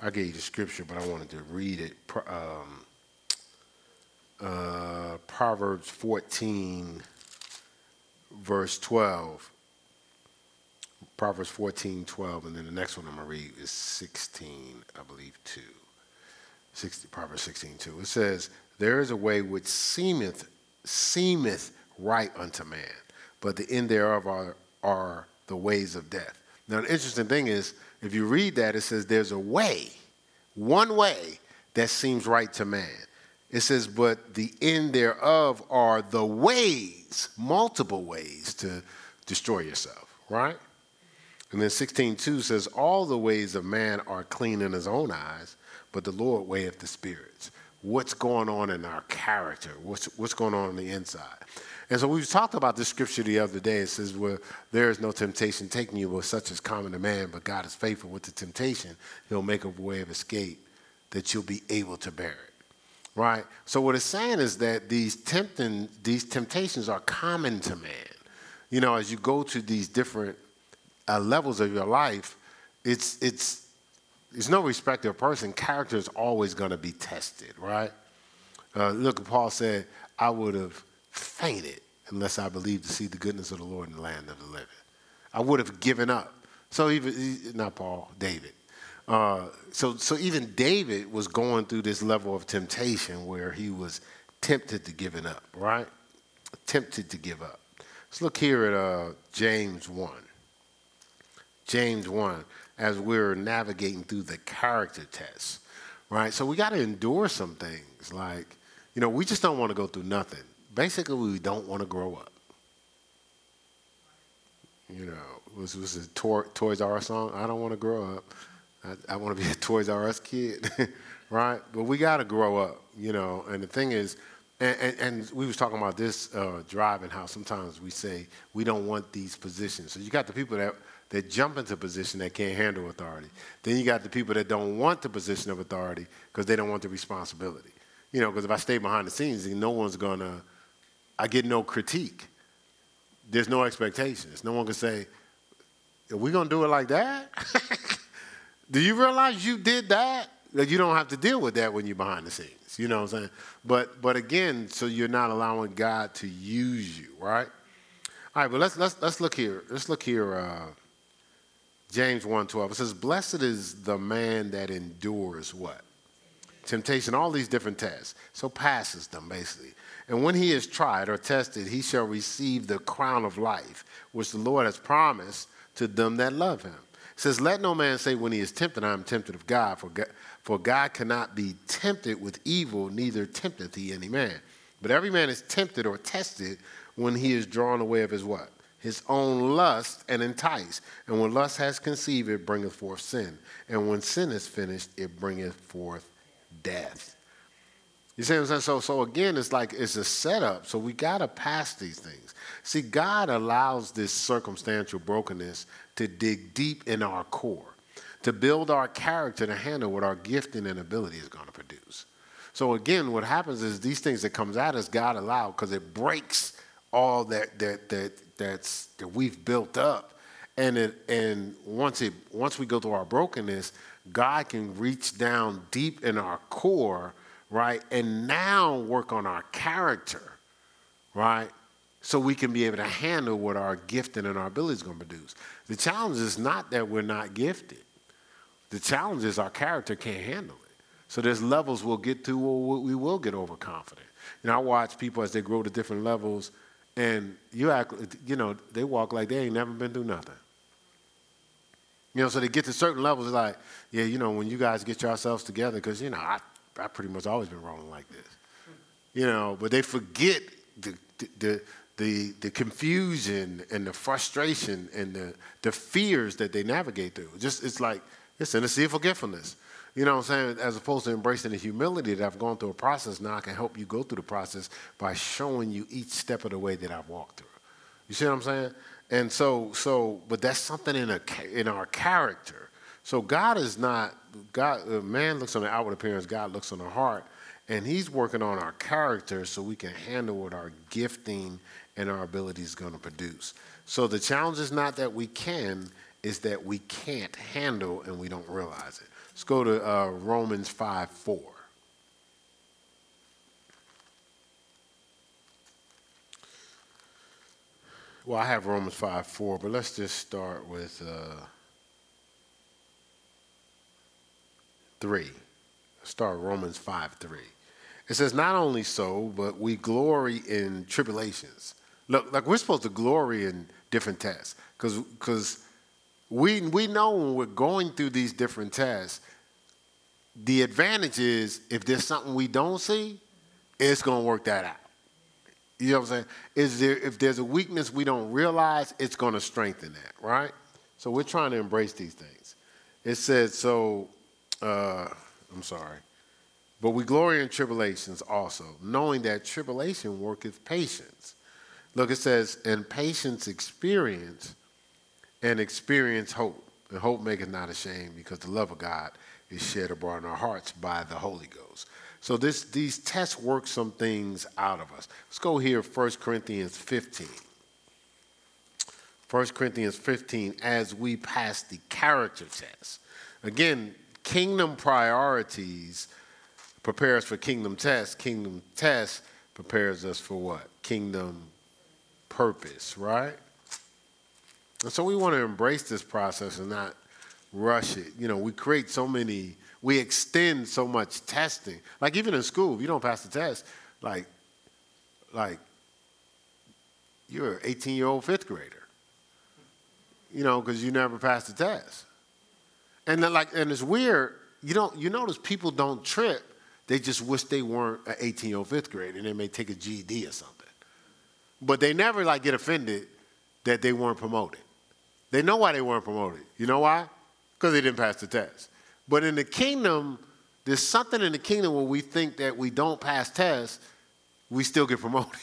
I gave you the scripture, but I wanted to read it. Um, uh, Proverbs 14 verse 12. Proverbs 14, 12, and then the next one I'm going to read is 16, I believe, 2. 60, Proverbs 16, 2. It says, There is a way which seemeth, seemeth right unto man, but the end thereof are, are the ways of death. Now, the interesting thing is, if you read that, it says there's a way, one way that seems right to man. It says, but the end thereof are the ways, multiple ways to destroy yourself, right? And then 16.2 says, all the ways of man are clean in his own eyes, but the Lord weigheth the spirits. What's going on in our character? What's, what's going on on the inside? And so we've talked about this scripture the other day. It says, well, there is no temptation taking you, but such as common to man, but God is faithful with the temptation. He'll make a way of escape that you'll be able to bear it right? So what it's saying is that these tempting, these temptations are common to man. You know, as you go to these different uh, levels of your life, it's it's it's no respect of person. Character is always going to be tested, right? Uh, look, Paul said, "I would have fainted unless I believed to see the goodness of the Lord in the land of the living. I would have given up." So even not Paul, David. Uh, so, so even David was going through this level of temptation where he was tempted to give it up, right? Tempted to give up. Let's look here at uh, James 1. James 1, as we're navigating through the character test, right? So we got to endure some things. Like, you know, we just don't want to go through nothing. Basically, we don't want to grow up. You know, was was it Toys R Us song? I don't want to grow up. I, I want to be a Toys R Us kid, right? But we got to grow up, you know. And the thing is, and, and, and we was talking about this uh, driving how sometimes we say we don't want these positions. So you got the people that that jump into position that can't handle authority. Then you got the people that don't want the position of authority because they don't want the responsibility. You know, because if I stay behind the scenes, no one's gonna. I get no critique. There's no expectations. No one can say, "Are we gonna do it like that?" do you realize you did that? That you don't have to deal with that when you're behind the scenes. You know what I'm saying? But but again, so you're not allowing God to use you, right? All right, but let's let's let's look here. Let's look here. Uh, James 1:12. It says, "Blessed is the man that endures what? Temptation, all these different tests. So passes them basically. And when he is tried or tested, he shall receive the crown of life, which the Lord has promised to them that love him." Says, "Let no man say when he is tempted, I am tempted of God, for God, for God cannot be tempted with evil, neither tempteth he any man. But every man is tempted or tested when he is drawn away of his what? his own lust and entice. And when lust has conceived, it bringeth forth sin. And when sin is finished, it bringeth forth death. You see what I'm saying? So, so again, it's like it's a setup. So we got to pass these things. See, God allows this circumstantial brokenness to dig deep in our core, to build our character to handle what our gifting and ability is going to produce. So again, what happens is these things that comes at us, God allowed because it breaks all that that that that's that we've built up. And it, and once it once we go through our brokenness, God can reach down deep in our core, right? And now work on our character, right? So we can be able to handle what our gifting and our ability is going to produce. The challenge is not that we're not gifted. The challenge is our character can't handle it. So there's levels we'll get to where we will get overconfident. You know, I watch people as they grow to different levels and you act, you know, they walk like they ain't never been through nothing. You know, so they get to certain levels, it's like, yeah, you know, when you guys get yourselves together, because, you know, I, I pretty much always been rolling like this. You know, but they forget the, the, the, the the confusion and the frustration and the, the fears that they navigate through. Just, it's like, it's in a sea of forgetfulness. You know what I'm saying? As opposed to embracing the humility that I've gone through a process, now I can help you go through the process by showing you each step of the way that I've walked through. You see what I'm saying? And so, so, but that's something in a in our character. So God is not God. Man looks on the outward appearance. God looks on the heart, and He's working on our character so we can handle what our gifting and our ability is going to produce. So the challenge is not that we can, is that we can't handle and we don't realize it. Let's go to uh, Romans 5 4. Well, I have Romans 5 4, but let's just start with uh, 3. Start Romans 5 3. It says, Not only so, but we glory in tribulations. Look, like we're supposed to glory in different tests because we, we know when we're going through these different tests, the advantage is if there's something we don't see, it's going to work that out. You know what I'm saying? Is there if there's a weakness we don't realize, it's going to strengthen that, right? So we're trying to embrace these things. It says so. Uh, I'm sorry, but we glory in tribulations also, knowing that tribulation worketh patience. Look, it says, and patience experience, and experience hope. And hope maketh not ashamed, because the love of God is shed abroad in our hearts by the Holy Ghost. So this, these tests work some things out of us. Let's go here, 1 Corinthians 15. 1 Corinthians 15, as we pass the character test. Again, kingdom priorities prepare us for kingdom tests. Kingdom tests prepares us for what? Kingdom purpose, right? And so we want to embrace this process and not rush it. You know, we create so many, we extend so much testing. Like even in school, if you don't pass the test, like, like you're an 18 year old fifth grader. You know, because you never passed the test. And like, and it's weird. You don't. You notice people don't trip. They just wish they weren't an 18 year old fifth grader and they may take a GED or something. But they never like get offended that they weren't promoted. They know why they weren't promoted. You know why? because they didn't pass the test. But in the kingdom, there's something in the kingdom where we think that we don't pass tests, we still get promoted.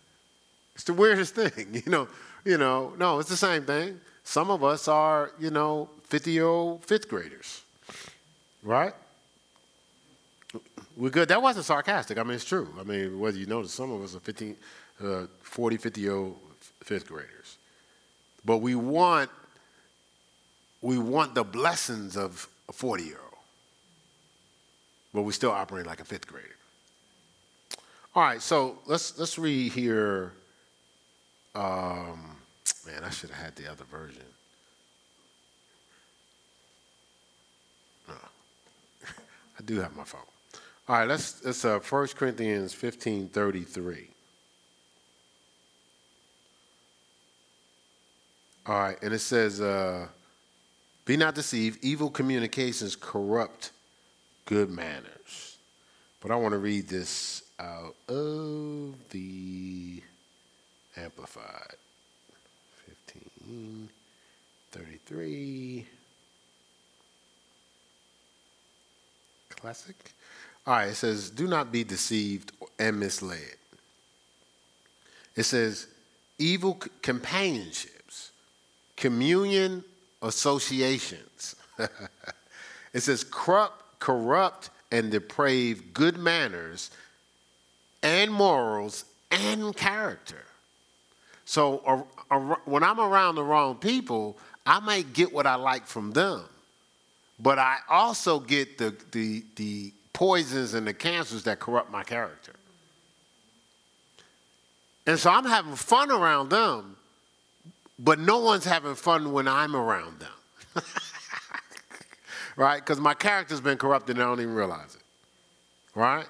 it's the weirdest thing, you know. You know, no, it's the same thing. Some of us are, you know, 50 year old fifth graders, right? We're good. That wasn't sarcastic. I mean, it's true. I mean, whether you notice, some of us are 15, uh, 40, 50 year old fifth graders. But we want, we want the blessings of a 40 year old. But we still operate like a fifth grader. All right, so let's let's read here. Um, man, I should have had the other version. No. I do have my phone. All right, let's, let's uh, 1 Corinthians 15 33. All right, and it says, uh, Be not deceived, evil communications corrupt good manners. But I want to read this out of the Amplified. 15 33. Classic. All right, it says, do not be deceived and misled. It says, evil companionships, communion associations. it says, corrupt, corrupt and depraved good manners and morals and character. So when I'm around the wrong people, I might get what I like from them, but I also get the, the, the poisons and the cancers that corrupt my character. And so I'm having fun around them, but no one's having fun when I'm around them. right? Because my character's been corrupted and I don't even realize it. Right?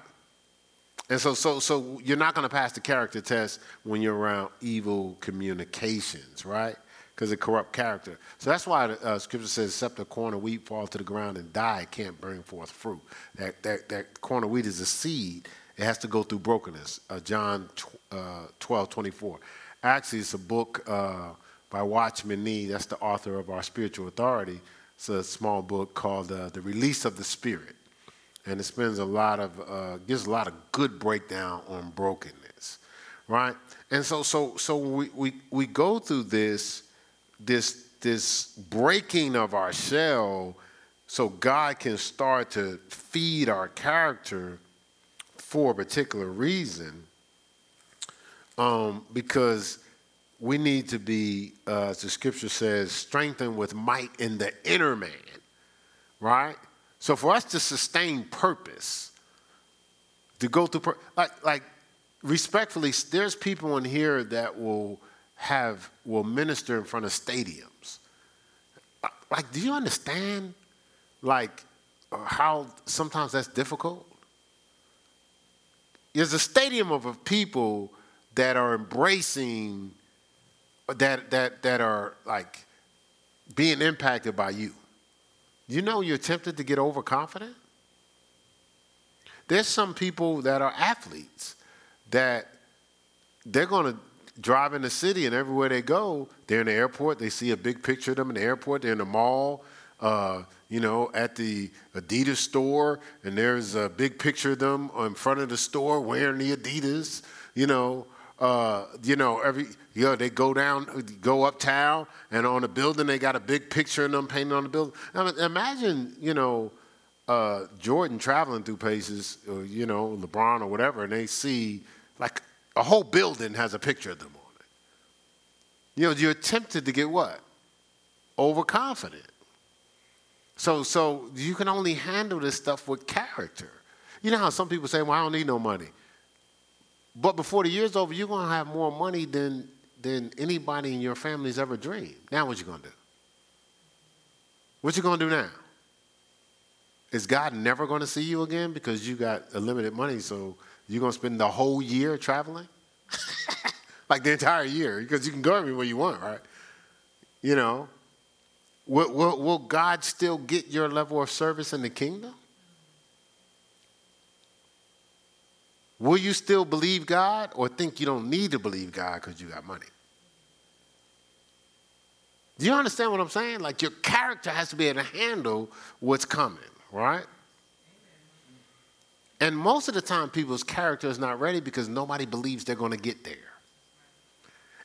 And so, so, so you're not going to pass the character test when you're around evil communications, right? because it corrupt character. So that's why the uh, scripture says, except a corn of wheat fall to the ground and die, it can't bring forth fruit. That, that, that corn of wheat is a seed. It has to go through brokenness. Uh, John uh, 12, 24. Actually, it's a book uh, by Watchman Nee. That's the author of Our Spiritual Authority. It's a small book called uh, The Release of the Spirit. And it spends a lot of, uh, gives a lot of good breakdown on brokenness, right? And so, so, so we, we, we go through this this, this breaking of our shell so God can start to feed our character for a particular reason. Um, because we need to be, uh, as the scripture says, strengthened with might in the inner man, right? So for us to sustain purpose, to go through, pur- like, like respectfully, there's people in here that will have will minister in front of stadiums. Like, do you understand? Like, how sometimes that's difficult. There's a stadium of people that are embracing that that that are like being impacted by you. You know you're tempted to get overconfident. There's some people that are athletes that they're going to drive in the city and everywhere they go, they're in the airport, they see a big picture of them in the airport, they're in the mall, uh, you know, at the Adidas store, and there's a big picture of them in front of the store wearing the Adidas, you know. Uh, you know, every know, they go down, go uptown, and on the building they got a big picture of them painted on the building. I mean, imagine, you know, uh, Jordan traveling through places, or, you know, LeBron or whatever, and they see like a whole building has a picture of them on it. You know, you're tempted to get what? Overconfident. So, so you can only handle this stuff with character. You know how some people say, well, I don't need no money. But before the year's over, you're to have more money than, than anybody in your family's ever dreamed. Now what you to do? What you to do now? Is God never to see you again because you got a limited money, so you're to spend the whole year traveling? like the entire year, because you can go everywhere you want, right? You know, will, will, will God still get your level of service in the kingdom? Will you still believe God or think you don't need to believe God because you got money? Do you understand what I'm saying? Like your character has to be able to handle what's coming, right? And most of the time, people's character is not ready because nobody believes they're going to get there.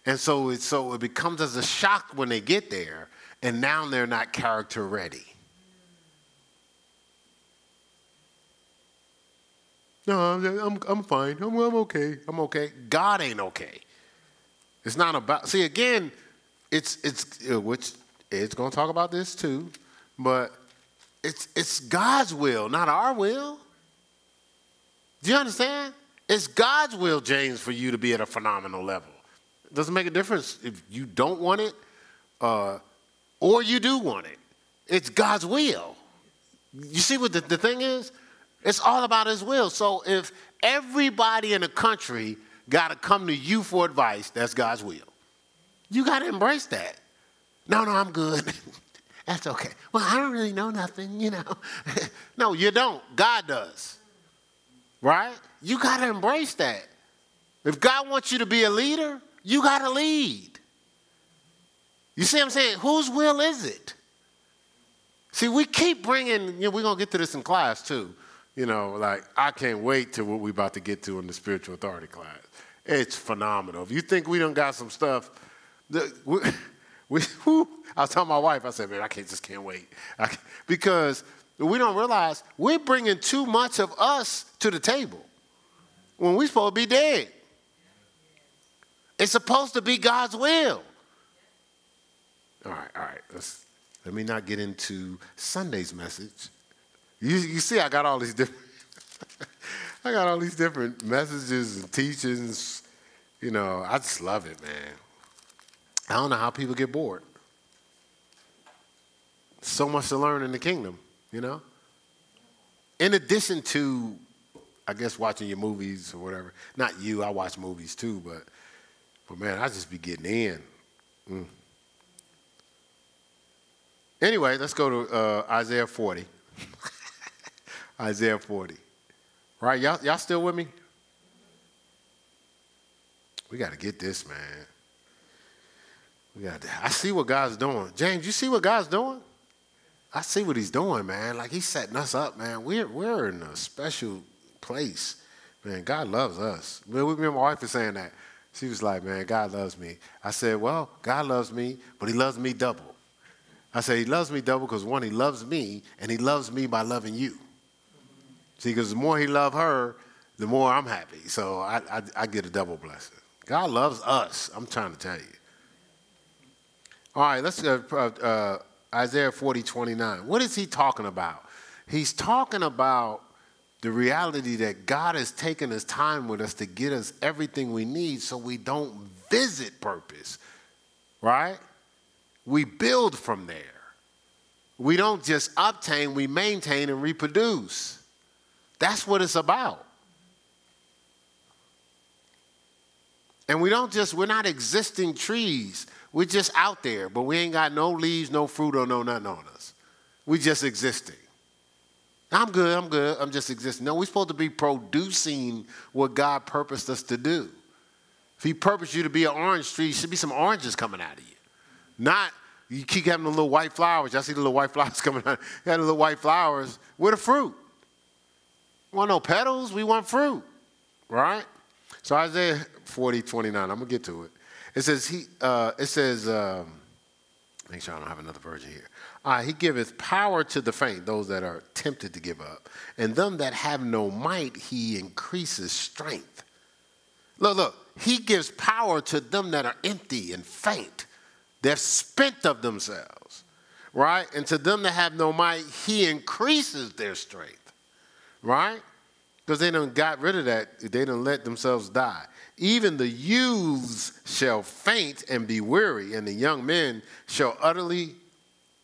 And so it, so it becomes as a shock when they get there, and now they're not character ready. No, I'm, I'm, I'm fine. I'm, I'm okay. I'm okay. God ain't okay. It's not about, see, again, it's, it's, which going to talk about this too, but it's, it's God's will, not our will. Do you understand? It's God's will, James, for you to be at a phenomenal level. It doesn't make a difference if you don't want it uh, or you do want it. It's God's will. You see what the, the thing is? It's all about His will. So if everybody in the country got to come to you for advice, that's God's will. You got to embrace that. No, no, I'm good. that's okay. Well, I don't really know nothing, you know. no, you don't. God does. Right? You got to embrace that. If God wants you to be a leader, you got to lead. You see what I'm saying? Whose will is it? See, we keep bringing, you know, we're going to get to this in class too. You know, like, I can't wait to what we're about to get to in the spiritual authority class. It's phenomenal. If you think we don't got some stuff, we, we, I was telling my wife, I said, man, I can't, just can't wait. Can't, because we don't realize we're bringing too much of us to the table when we're supposed to be dead. It's supposed to be God's will. All right, all right. Let's, let me not get into Sunday's message. You, you see, I got all these different. I got all these different messages and teachings. You know, I just love it, man. I don't know how people get bored. So much to learn in the kingdom, you know? In addition to, I guess, watching your movies or whatever. Not you, I watch movies too, but, but man, I just be getting in. Mm. Anyway, let's go to uh, Isaiah 40. Isaiah 40. Right? Y'all, y'all still with me? We got to get this, man. We got. I see what God's doing. James, you see what God's doing? I see what He's doing, man. Like He's setting us up, man. We're we're in a special place, man. God loves us. Remember, my wife was saying that. She was like, "Man, God loves me." I said, "Well, God loves me, but He loves me double." I said, He loves me double because one, He loves me, and He loves me by loving you. See, because the more He loves her, the more I'm happy. So I, I, I get a double blessing. God loves us. I'm trying to tell you. All right, let's go uh, uh, Isaiah 40, 29. What is he talking about? He's talking about the reality that God has taken his time with us to get us everything we need so we don't visit purpose, right? We build from there. We don't just obtain, we maintain and reproduce. That's what it's about. And we don't just, we're not existing trees. We're just out there, but we ain't got no leaves, no fruit, or no nothing on us. We just existing. I'm good, I'm good, I'm just existing. No, we're supposed to be producing what God purposed us to do. If He purposed you to be an orange tree, should be some oranges coming out of you. Not you keep having the little white flowers. Y'all see the little white flowers coming out. You have the little white flowers. Where the fruit? We want no petals, we want fruit. Right? So Isaiah 40, 29, I'm gonna get to it. It says he uh, it says um, make sure I don't have another version here. Uh, he giveth power to the faint, those that are tempted to give up, and them that have no might, he increases strength. Look, look, he gives power to them that are empty and faint. They're spent of themselves, right? And to them that have no might, he increases their strength, right? Because they done got rid of that. They done let themselves die. Even the youths shall faint and be weary, and the young men shall utterly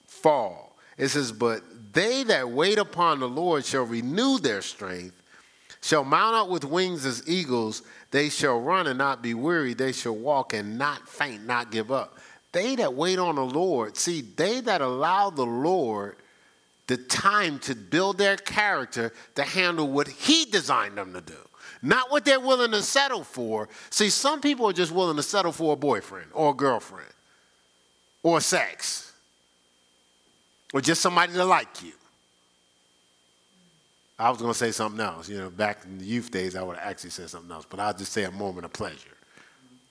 fall. It says, But they that wait upon the Lord shall renew their strength, shall mount up with wings as eagles. They shall run and not be weary. They shall walk and not faint, not give up. They that wait on the Lord, see, they that allow the Lord the time to build their character to handle what He designed them to do, not what they're willing to settle for. See, some people are just willing to settle for a boyfriend or a girlfriend. or sex or just somebody to like you. I was going to say something else. You know, back in the youth days, I would have actually said something else, but I'll just say a moment of pleasure.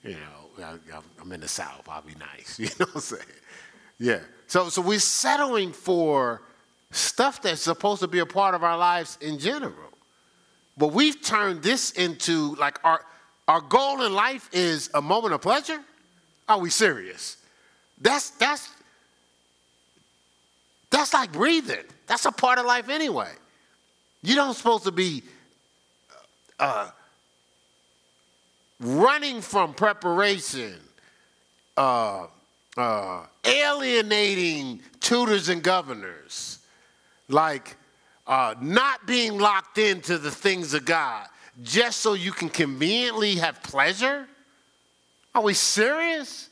You know, I, I'm in the South. I'll be nice. You know what I'm saying? Yeah. So, so we're settling for stuff that's supposed to be a part of our lives in general. But we've turned this into like our, our goal in life is a moment of pleasure. Are we serious? That's, that's, that's like breathing. That's a part of life anyway. You don't supposed to be uh, running from preparation, uh, uh, alienating tutors and governors, like uh, not being locked into the things of God just so you can conveniently have pleasure? Are we serious?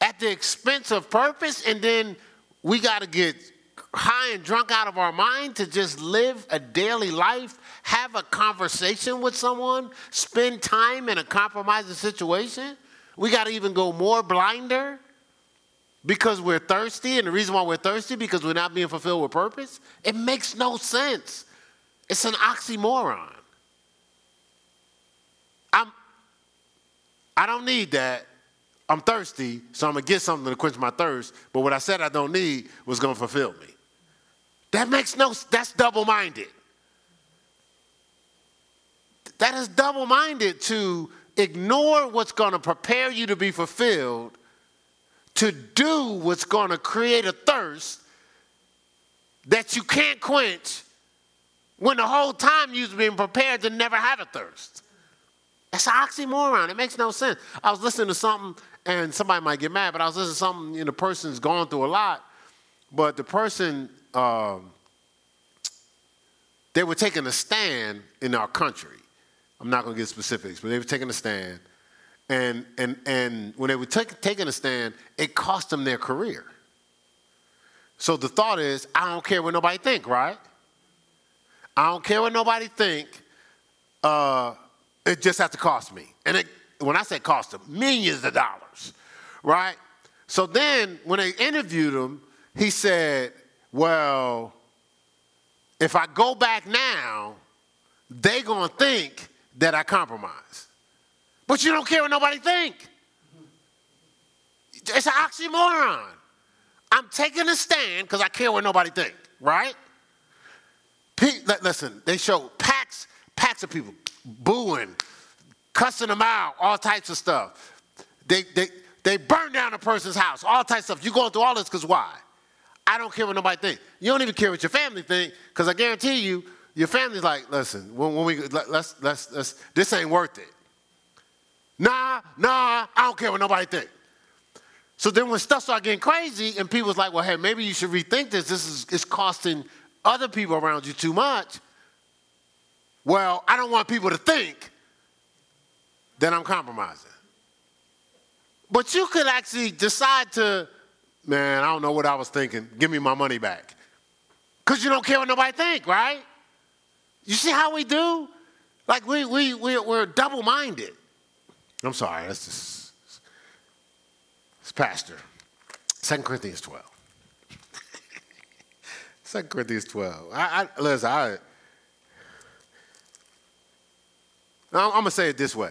At the expense of purpose, and then we got to get high and drunk out of our mind to just live a daily life, have a conversation with someone, spend time in a compromising situation. We got to even go more blinder because we're thirsty. And the reason why we're thirsty because we're not being fulfilled with purpose. It makes no sense. It's an oxymoron. I'm I don't need that. I'm thirsty, so I'm gonna get something to quench my thirst. But what I said I don't need was gonna fulfill me. That makes no, that's double minded. That is double minded to ignore what's to prepare you to be fulfilled, to do what's going to create a thirst that you can't quench when the whole time you've been prepared to never have a thirst. That's an oxymoron. It makes no sense. I was listening to something, and somebody might get mad, but I was listening to something, you know, the person's going through a lot, but the person um, they were taking a stand in our country. I'm not going to get specifics, but they were taking a stand. And, and, and when they were take, taking a stand, it cost them their career. So the thought is, I don't care what nobody think, right? I don't care what nobody think. Uh, it just has to cost me. And it, when I say cost them, millions of dollars, right? So then when they interviewed him, he said, well, if I go back now, they gonna think that I compromise. But you don't care what nobody think. It's an oxymoron. I'm taking a stand because I care what nobody think, right? listen, they show packs, packs of people booing, cussing them out, all types of stuff. They, they, they burn down a person's house, all types of stuff. You're going through all this because why? I don't care what nobody think. You don't even care what your family think, because I guarantee you, your family's like, listen, when, when we let, let's let's let's this ain't worth it. Nah, nah, I don't care what nobody think. So then when stuff started getting crazy and people's like, well, hey, maybe you should rethink this. This is it's costing other people around you too much. Well, I don't want people to think that I'm compromising. But you could actually decide to man, I don't know what I was thinking. Give me my money back. Because you don't care what nobody think, right? You see how we do? Like we, we, we, we're double-minded. I'm sorry, that's just, it's pastor. 2 Corinthians 12. 2 Corinthians 12. I, I, listen, I, I'm going to say it this way.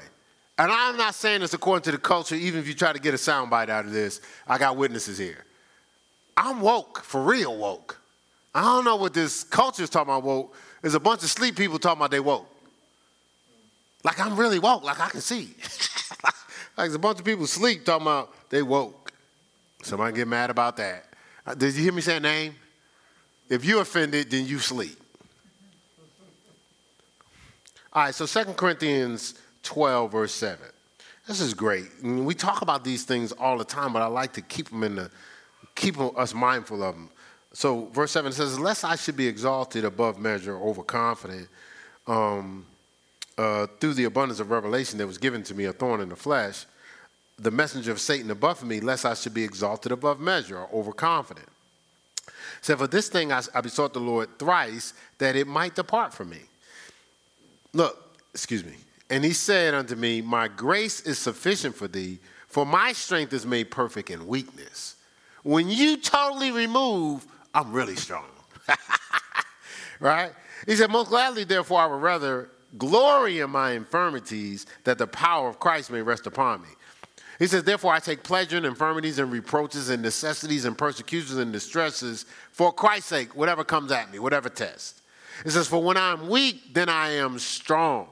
And I'm not saying this according to the culture, even if you try to get a soundbite out of this. I got witnesses here. I'm woke, for real woke. I don't know what this culture is talking about woke. There's a bunch of sleep people talking about they woke. Like I'm really woke, like I can see. like there's a bunch of people sleep talking about they woke. Somebody get mad about that. Uh, did you hear me say that name? If you're offended, then you sleep. All right, so 2 Corinthians 12, verse 7. This is great. we talk about these things all the time, but I like to keep them in the keep us mindful of them. So, verse 7 says, Lest I should be exalted above measure, overconfident, um, uh, through the abundance of revelation that was given to me, a thorn in the flesh, the messenger of Satan above me, lest I should be exalted above measure or overconfident. Said, For this thing I, I besought the Lord thrice that it might depart from me. Look, excuse me. And he said unto me, My grace is sufficient for thee For my strength is made perfect in weakness. When you totally remove, I'm really strong. right? He said, Most gladly, therefore, I would rather glory in my infirmities that the power of Christ may rest upon me. He says, Therefore, I take pleasure in infirmities and reproaches and necessities and persecutions and distresses for Christ's sake, whatever comes at me, whatever test. It says, For when I'm weak, then I am strong.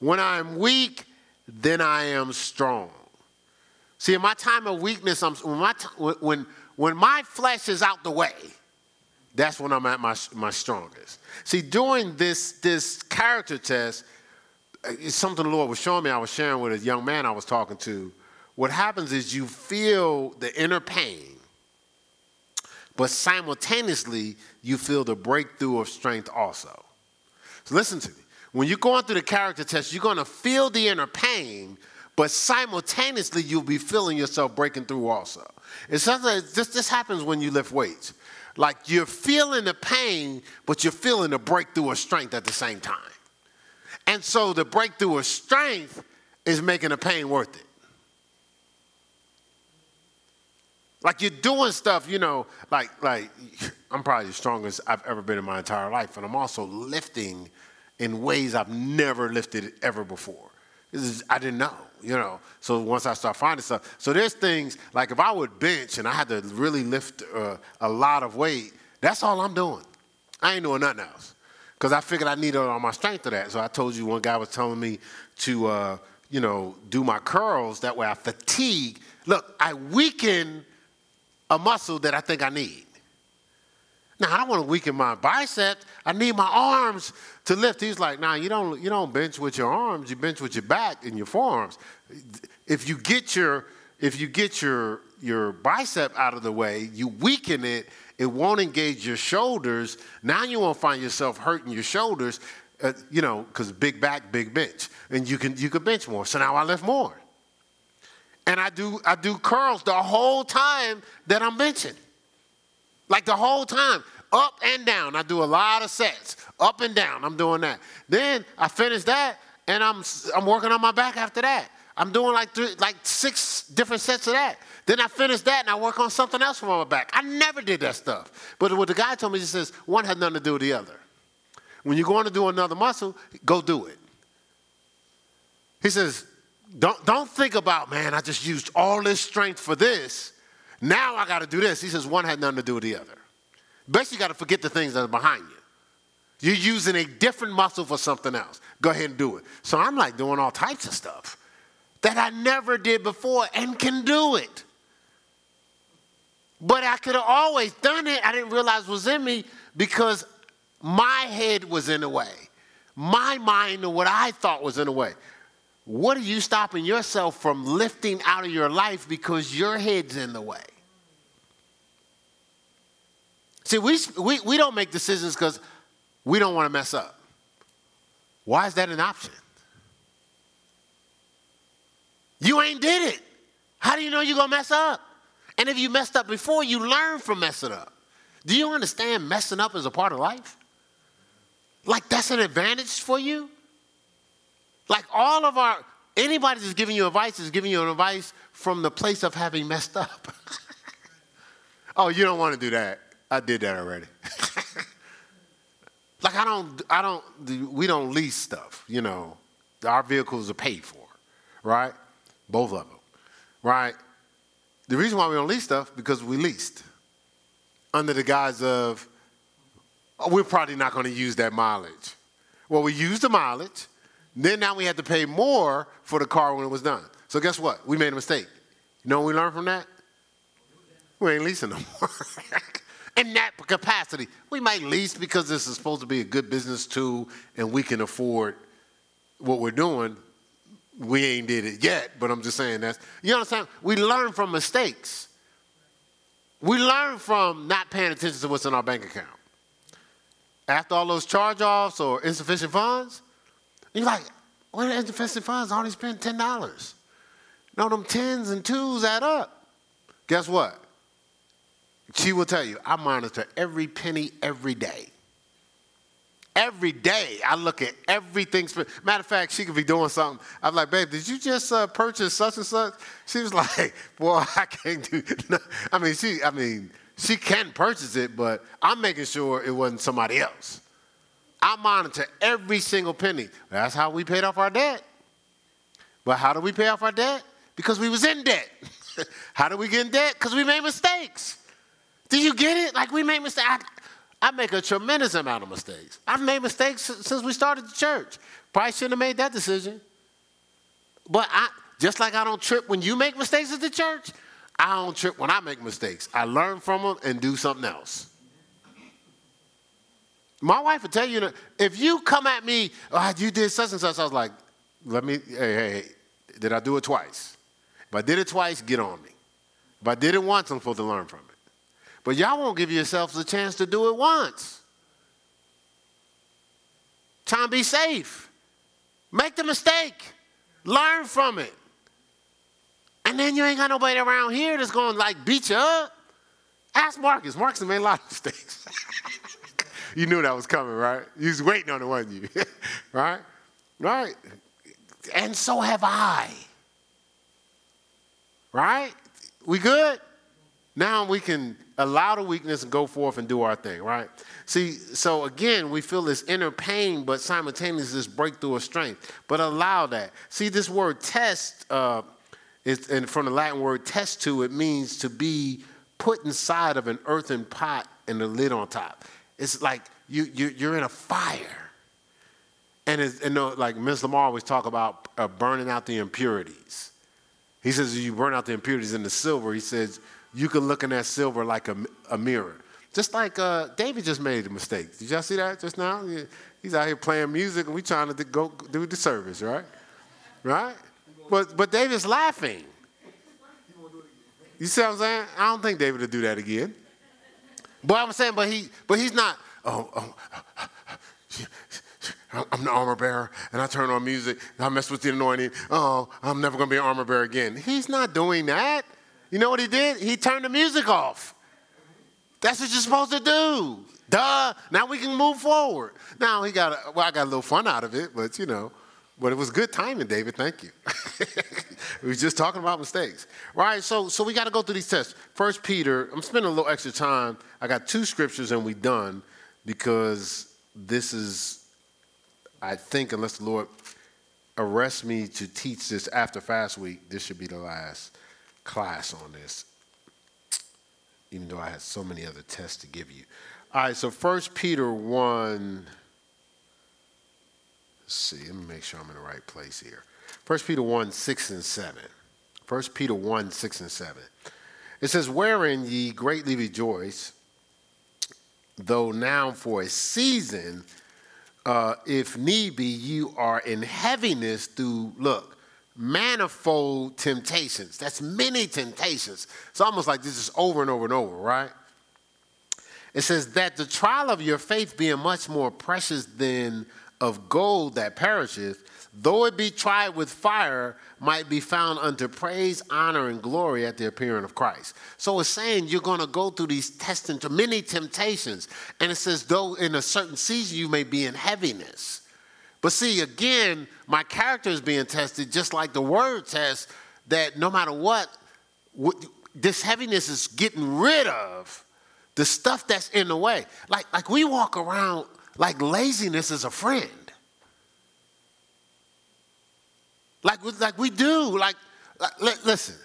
When I'm weak, then I am strong. See, in my time of weakness, I'm, when, my when, when my flesh is out the way, that's when I'm at my, my strongest. See, during this, this character test, uh, it's something the Lord was showing me. I was sharing with a young man I was talking to. What happens is you feel the inner pain, but simultaneously you feel the breakthrough of strength also. So listen to me. When you're going through the character test, you're going to feel the inner pain, but simultaneously you'll be feeling yourself breaking through also. It's something this, this happens when you lift weights. Like you're feeling the pain, but you're feeling the breakthrough of strength at the same time. And so the breakthrough of strength is making the pain worth it. Like you're doing stuff, you know, like like I'm probably the strongest I've ever been in my entire life, and I'm also lifting in ways I've never lifted ever before. Is, I didn't know, you know. So once I start finding stuff, so there's things like if I would bench and I had to really lift uh, a lot of weight, that's all I'm doing. I ain't doing nothing else because I figured I needed all my strength of that. So I told you one guy was telling me to, uh, you know, do my curls. That way I fatigue. Look, I weaken a muscle that I think I need. Now I don't want to weaken my biceps. I need my arms to lift. He's like, nah, you don't you don't bench with your arms. You bench with your back and your forearms. If you get your if you get your your bicep out of the way, you weaken it it won't engage your shoulders. Now you won't find yourself hurting your shoulders, uh, you know, because big back, big bench, and you can you can bench more. So now I lift more, and I do I do curls the whole time that I'm benching, like the whole time, up and down. I do a lot of sets, up and down. I'm doing that. Then I finish that, and I'm I'm working on my back after that. I'm doing like three, like six different sets of that. Then I finish that and I work on something else from my back. I never did that stuff. But what the guy told me, he says, one has nothing to do with the other. When you're going to do another muscle, go do it. He says, don't, don't think about, man, I just used all this strength for this. Now I got to do this. He says, one has nothing to do with the other. Best you got to forget the things that are behind you. You're using a different muscle for something else. Go ahead and do it. So I'm like doing all types of stuff that I never did before and can do it. But I could have always done it. I didn't realize was in me because my head was in the way. My mind and what I thought was in the way. What are you stopping yourself from lifting out of your life because your head's in the way? See, we, we, we don't make decisions because we don't want to mess up. Why is that an option? You ain't did it. How do you know you're going to mess up? And if you messed up before, you learn from messing up. Do you understand messing up is a part of life? Like that's an advantage for you? Like all of our, anybody that's giving you advice is giving you advice from the place of having messed up. oh, you don't want to do that. I did that already. like I don't, I don't, we don't lease stuff, you know. Our vehicles are paid for, right? Both of them, right? The reason why we don't lease stuff because we leased under the guise of oh, we're probably not going to use that mileage. Well, we use the mileage. Then now we had to pay more for the car when it was done. So guess what? We made a mistake. You know what we learned from that? We ain't leasing no more. In that capacity, we might lease because this is supposed to be a good business tool and we can afford what we're doing we ain't did it yet, but I'm just saying that. You understand? We learn from mistakes. We learn from not paying attention to what's in our bank account. After all those charge offs or insufficient funds, you're like, what are insufficient funds? I only spent $10. No, them tens and twos add up. Guess what? She will tell you, I monitor every penny every day. every day. I look at everything. Matter of fact, she could be doing something. I'm like, babe, did you just uh, purchase such and such? She was like, boy, I can't do. No. I mean, she. I mean, she can purchase it, but I'm making sure it wasn't somebody else. I monitor every single penny. That's how we paid off our debt. But how do we pay off our debt? Because we was in debt. how do we get in debt? Because we made mistakes. Do you get it? Like we made mistakes. I, I make a tremendous amount of mistakes. I've made mistakes since we started the church. Probably shouldn't have made that decision. But I, just like I don't trip when you make mistakes at the church, I don't trip when I make mistakes. I learn from them and do something else. My wife would tell you if you come at me, oh, you did such and such, I was like, let me, hey, hey, hey, did I do it twice? If I did it twice, get on me. If I did it once, I'm supposed to learn from it. But y'all won't give yourselves a chance to do it once. Try and be safe. Make the mistake. Learn from it. And then you ain't got nobody around here that's going to like beat you up. Ask Marcus. Marcus made a lot of mistakes. you knew that was coming, right? You was waiting on it, wasn't you? right? Right? And so have I. Right? We good? Now we can allow the weakness and go forth and do our thing, right? See, so again, we feel this inner pain, but simultaneously this breakthrough of strength. But allow that. See, this word test, uh, is, and from the Latin word testu, it means to be put inside of an earthen pot and the lid on top. It's like you, you, are in a fire. And, it's, and like Ms. Lamar always talk about uh, burning out the impurities. He says, you burn out the impurities in the silver. He says, you can look in that silver like a, a mirror. Just like uh, David just made a mistake. Did y'all see that just now? He's out here playing music and we trying to go do the service, right? Right? But, but David's laughing. You see what I'm saying? I don't think David will do that again. But I'm saying, but he, but he's not. Oh oh, oh, oh, I'm the armor bearer, and I turn on music. I mess with the anointing. Oh, I'm never to be an armor bearer again. He's not doing that. You know what he did? He turned the music off. That's what you're supposed to do. Duh. Now we can move forward. Now he got, a, well, I got a little fun out of it, but you know, but it was good timing, David. Thank you. we was just talking about mistakes, right? So, so we got to go through these tests. First Peter. I'm spending a little extra time. I got two scriptures and we done because this is, I think, unless the Lord arrests me to teach this after fast week, this should be the last class on this, even though I had so many other tests to give you. All right, so First Peter 1, let's see, let me make sure I'm in the right place here. 1 Peter 1, 6 and 7. 1 Peter 1, 6 and 7. It says, Wherein ye greatly rejoice, though now for a season, uh, if need be, you are in heaviness through, look, manifold temptations. That's many temptations. It's almost like this is over and over and over, right? It says that the trial of your faith being much more precious than of gold that perisheth, though it be tried with fire, might be found unto praise, honor, and glory at the appearing of Christ. So it's saying you're going to go through these tests into many temptations. And it says, though in a certain season you may be in heaviness. But see, again, my character is being tested just like the word tests that no matter what, this heaviness is getting rid of the stuff that's in the way. Like, like we walk around like laziness is a friend. Like, like we do. Like, like listen,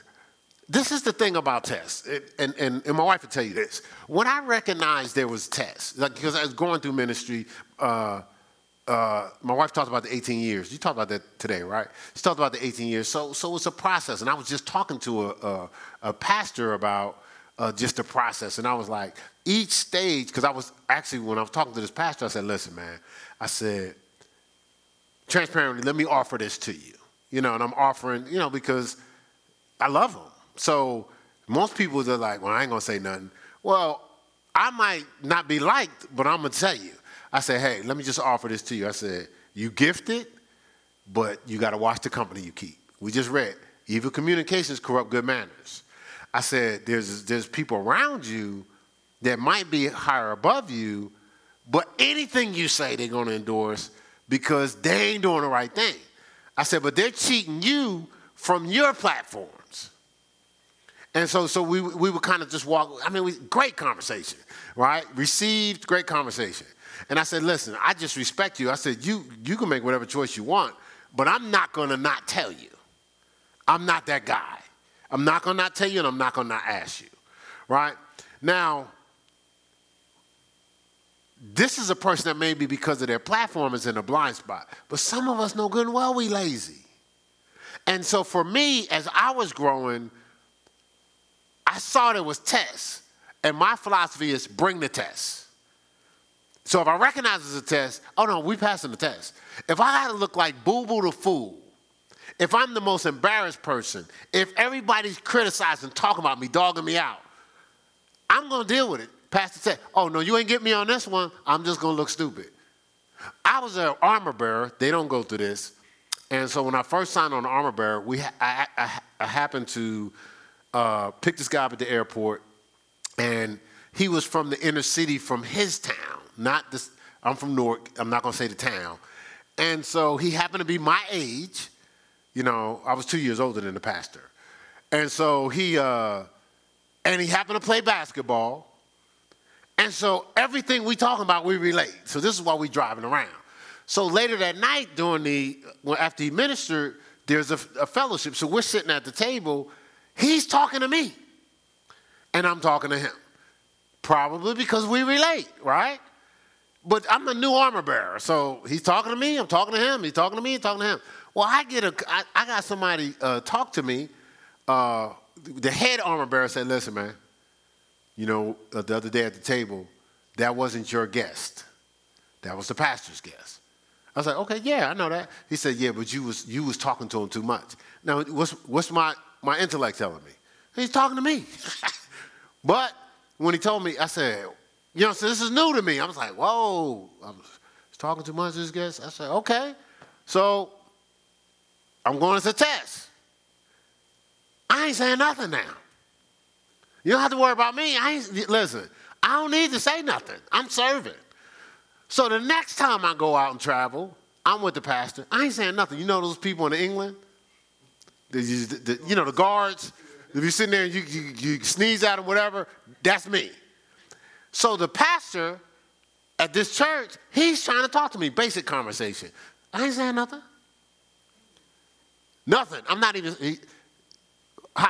this is the thing about tests, and, and, and my wife will tell you this. When I recognized there was tests, like, because I was going through ministry, uh, uh, my wife talked about the 18 years. You talked about that today, right? She talked about the 18 years. So, so it's a process. And I was just talking to a, a, a pastor about uh, just the process. And I was like, each stage, because I was actually, when I was talking to this pastor, I said, listen, man, I said, transparently, let me offer this to you. You know, and I'm offering, you know, because I love them. So most people are like, well, I ain't to say nothing. Well, I might not be liked, but I'm to tell you. I said, hey, let me just offer this to you. I said, you gifted, but you got to watch the company you keep. We just read, evil communications corrupt good manners. I said, there's, there's people around you that might be higher above you, but anything you say, they're to endorse because they ain't doing the right thing. I said, but they're cheating you from your platforms. And so, so we, we would kind of just walk. I mean, we, great conversation, right? Received great conversation. And I said, listen, I just respect you. I said, you, you can make whatever choice you want, but I'm not going to not tell you. I'm not that guy. I'm not going to not tell you, and I'm not going to not ask you, right? Now, this is a person that maybe because of their platform is in a blind spot, but some of us know good and well we lazy. And so for me, as I was growing, I saw there was tests, and my philosophy is bring the test. So if I recognize it's a test, oh no, we passing the test. If I got to look like boo boo the fool, if I'm the most embarrassed person, if everybody's criticizing, talking about me, dogging me out, I'm gonna deal with it. Pastor said, Oh, no, you ain't get me on this one. I'm just going to look stupid. I was an armor bearer. They don't go through this. And so when I first signed on armor bearer, we, I, I, I happened to uh, pick this guy up at the airport, and he was from the inner city from his town, not this. I'm from Newark. I'm not going to say the town. And so he happened to be my age. You know, I was two years older than the pastor. And so he, uh, and he happened to play basketball. And so everything we talking about, we relate. So this is why we driving around. So later that night, during the after he ministered, there's a, a fellowship. So we're sitting at the table. He's talking to me, and I'm talking to him. Probably because we relate, right? But I'm a new armor bearer, so he's talking to me. I'm talking to him. He's talking to me. talking to him. Well, I get a. I, I got somebody uh, talk to me. Uh, the head armor bearer said, "Listen, man." You know, uh, the other day at the table, that wasn't your guest. That was the pastor's guest. I was like, okay, yeah, I know that. He said, yeah, but you was you was talking to him too much. Now, what's what's my my intellect telling me? He's talking to me. but when he told me, I said, you know, so this is new to me. I was like, whoa, I was talking too much to this guest. I said, okay. So I'm going to test. I ain't saying nothing now. You don't have to worry about me. I ain't, listen, I don't need to say nothing. I'm serving. So the next time I go out and travel, I'm with the pastor. I ain't saying nothing. You know those people in England? The, the, you know, the guards? If you're sitting there and you, you, you sneeze at them, whatever, that's me. So the pastor at this church, he's trying to talk to me, basic conversation. I ain't saying nothing. Nothing. I'm not even. He,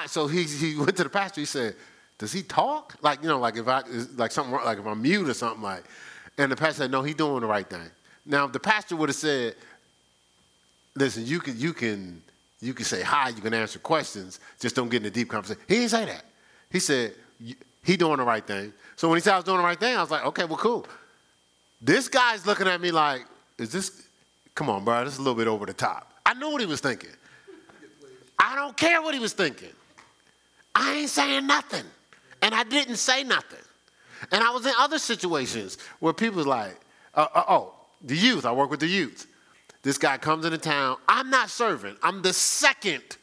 so he, he went to the pastor. He said, does he talk? Like, you know, like if I, like something, like if I'm mute or something like. And the pastor said, no, he's doing the right thing. Now, if the pastor would have said, listen, you can, you can, you can say hi, you can answer questions, just don't get in a deep conversation. He didn't say that. He said, he doing the right thing. So when he said I was doing the right thing, I was like, okay, well, cool. This guy's looking at me like, is this, come on, bro, this is a little bit over the top. I knew what he was thinking. I don't care what he was thinking. I ain't saying nothing. And I didn't say nothing. And I was in other situations where people was like, uh, uh, oh, the youth, I work with the youth. This guy comes into town. I'm not serving. I'm the second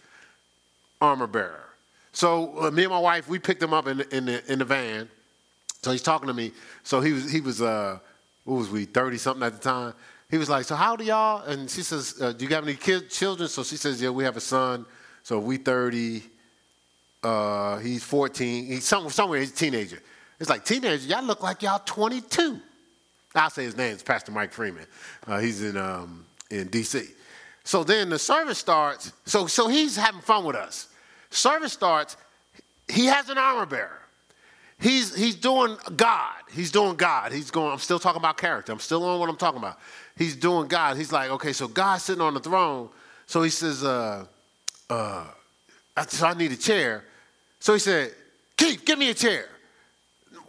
armor bearer. So uh, me and my wife, we picked him up in the, in the, in the van. So he's talking to me. So he was, he was uh, what was we, 30 something at the time. He was like, so how do y'all? And she says, uh, do you have any kids, children? So she says, yeah, we have a son. So we 30, uh, he's 14. He's somewhere, he's a teenager. It's like, teenager, y'all look like y'all 22. I'll say his name is Pastor Mike Freeman. Uh, he's in, um, in D.C. So then the service starts. So, so he's having fun with us. Service starts. He has an armor bearer. He's, he's doing God. He's doing God. He's going, I'm still talking about character. I'm still on what I'm talking about. He's doing God. He's like, okay, so God's sitting on the throne. So he says, uh, uh, so I need a chair. So he said, Keith, give me a chair.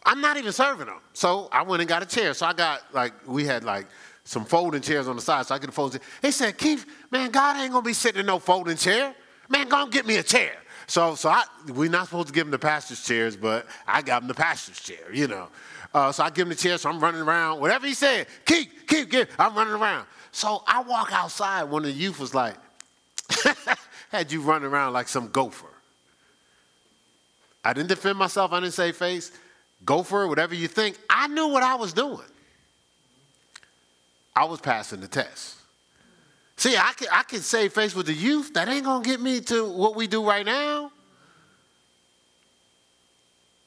I'm not even serving them. So I went and got a chair. So I got like, we had like some folding chairs on the side, so I could fold it. He said, Keith, man, God ain't gonna be sitting in no folding chair. Man, go and get me a chair. So, so I, we're not supposed to give him the pastor's chairs, but I got him the pastor's chair, you know. Uh, so I give him the chair, so I'm running around. Whatever he said, Keith, Keith, give. I'm running around. So I walk outside. One of the youth was like, had you running around like some gopher. I didn't defend myself. I didn't say face. Go for it, whatever you think. I knew what I was doing. I was passing the test. See, I can, I can save face with the youth. That ain't going to get me to what we do right now.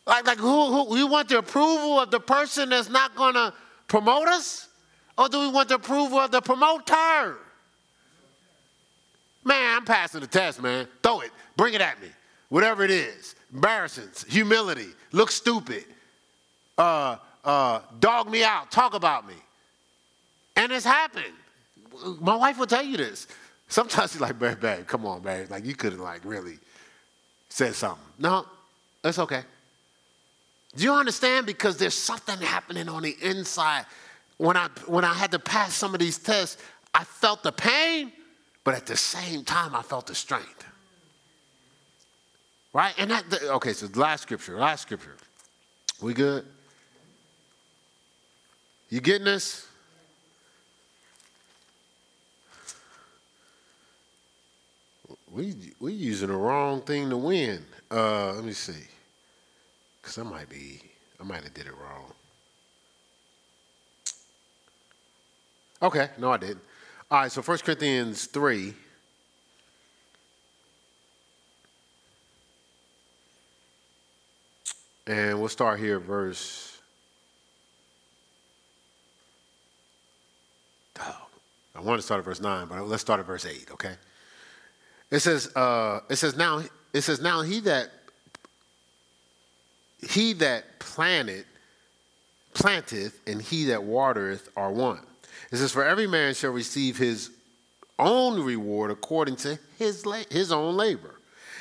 Like, like who, who, we want the approval of the person that's not going to promote us? Or do we want the approval of the promoter? Man, I'm passing the test, man. Throw it. Bring it at me. Whatever it is. Embarrassing, humility, look stupid, uh, uh, dog me out, talk about me. And it's happened. My wife will tell you this. Sometimes she's like, babe, babe, come on, babe. Like, you couldn't, like, really said something. No, it's okay. Do you understand? Because there's something happening on the inside. When I, when I had to pass some of these tests, I felt the pain, but at the same time, I felt the strength. Right? And that, okay, so last scripture, last scripture. We good? You getting this? We we using the wrong thing to win. Uh, let me see, cause I might be I might have did it wrong. Okay, no, I didn't. All right, so 1 Corinthians three. And we'll start here, verse. I want to start at verse 9, but let's start at verse 8, okay? It says, uh, it says now, it says now he that he that planted, planteth, and he that watereth are one. It says, For every man shall receive his own reward according to his, la- his own labor.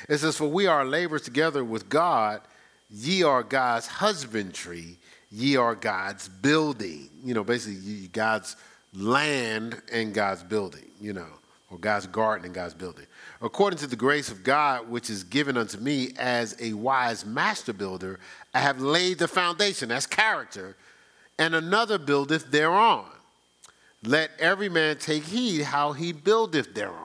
It says, For we are laborers together with God, ye are God's husbandry, ye are God's building. You know, basically, God's land and God's building, you know, or God's garden and God's building according to the grace of God which is given unto me as a wise master builder, I have laid the foundation, that's character, and another buildeth thereon. Let every man take heed how he buildeth thereon.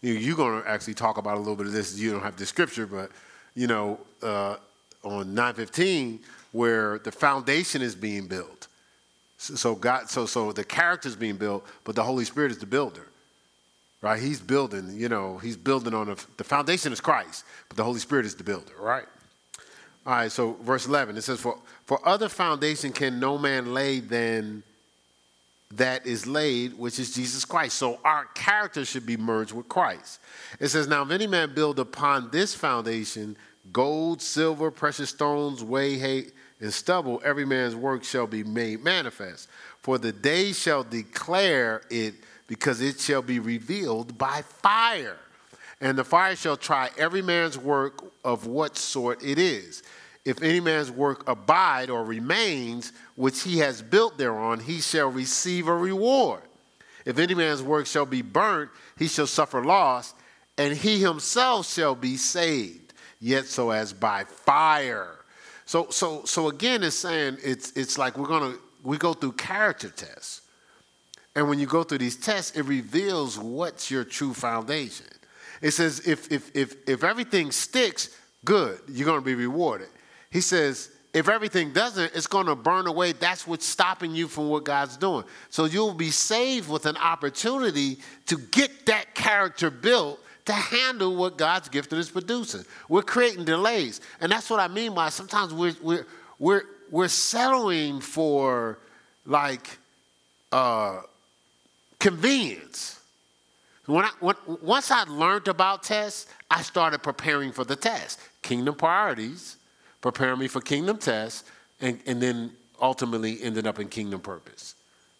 You're going to actually talk about a little bit of this. You don't have the scripture, but you know, uh, on 915, where the foundation is being built. So God, so so the character is being built, but the Holy Spirit is the builder right? He's building, you know, he's building on a, the foundation is Christ, but the Holy Spirit is the builder, right? All right, so verse 11, it says, For, for other foundation can no man lay than that is laid, which is Jesus Christ. So our character should be merged with Christ. It says, Now if any man build upon this foundation gold, silver, precious stones, way, hay, and stubble, every man's work shall be made manifest. For the day shall declare it because it shall be revealed by fire. And the fire shall try every man's work of what sort it is. If any man's work abide or remains, which he has built thereon, he shall receive a reward. If any man's work shall be burnt, he shall suffer loss, and he himself shall be saved, yet so as by fire. So, so, so again, it's saying it's, it's like we're gonna we go through character tests. And when you go through these tests, it reveals what's your true foundation. It says if, if, if, if everything sticks, good, you're to be rewarded. He says, if everything doesn't, it's going to burn away. That's what's stopping you from what God's doing. So you'll be saved with an opportunity to get that character built to handle what God's gifted is producing. We're creating delays. And that's what I mean by sometimes we're, we're, we're, we're settling for like, uh, convenience. When I, when, once I learned about tests, I started preparing for the test. Kingdom priorities, preparing me for kingdom tests, and, and then ultimately ended up in kingdom purpose.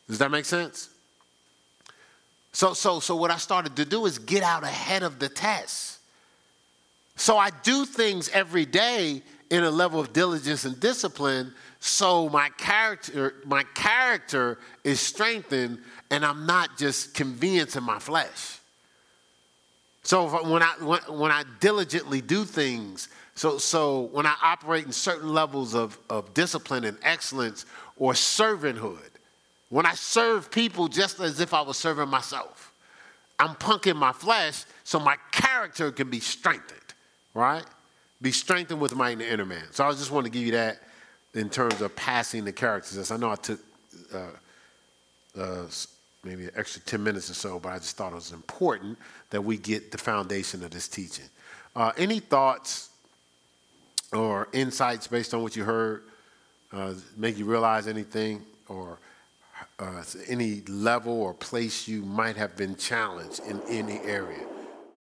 Does that make sense? So, so, so what I started to do is get out ahead of the test. So I do things every day in a level of diligence and discipline so my character my character is strengthened and i'm not just conveniencing in my flesh so when i when, when i diligently do things so so when i operate in certain levels of, of discipline and excellence or servanthood when I serve people just as if I was serving myself, I'm punking my flesh so my character can be strengthened, right? Be strengthened with my inner man. So I just want to give you that in terms of passing the character test. I know I took uh, uh, maybe an extra 10 minutes or so, but I just thought it was important that we get the foundation of this teaching. Uh, any thoughts or insights based on what you heard? Uh, make you realize anything or uh, any level or place you might have been challenged in any area.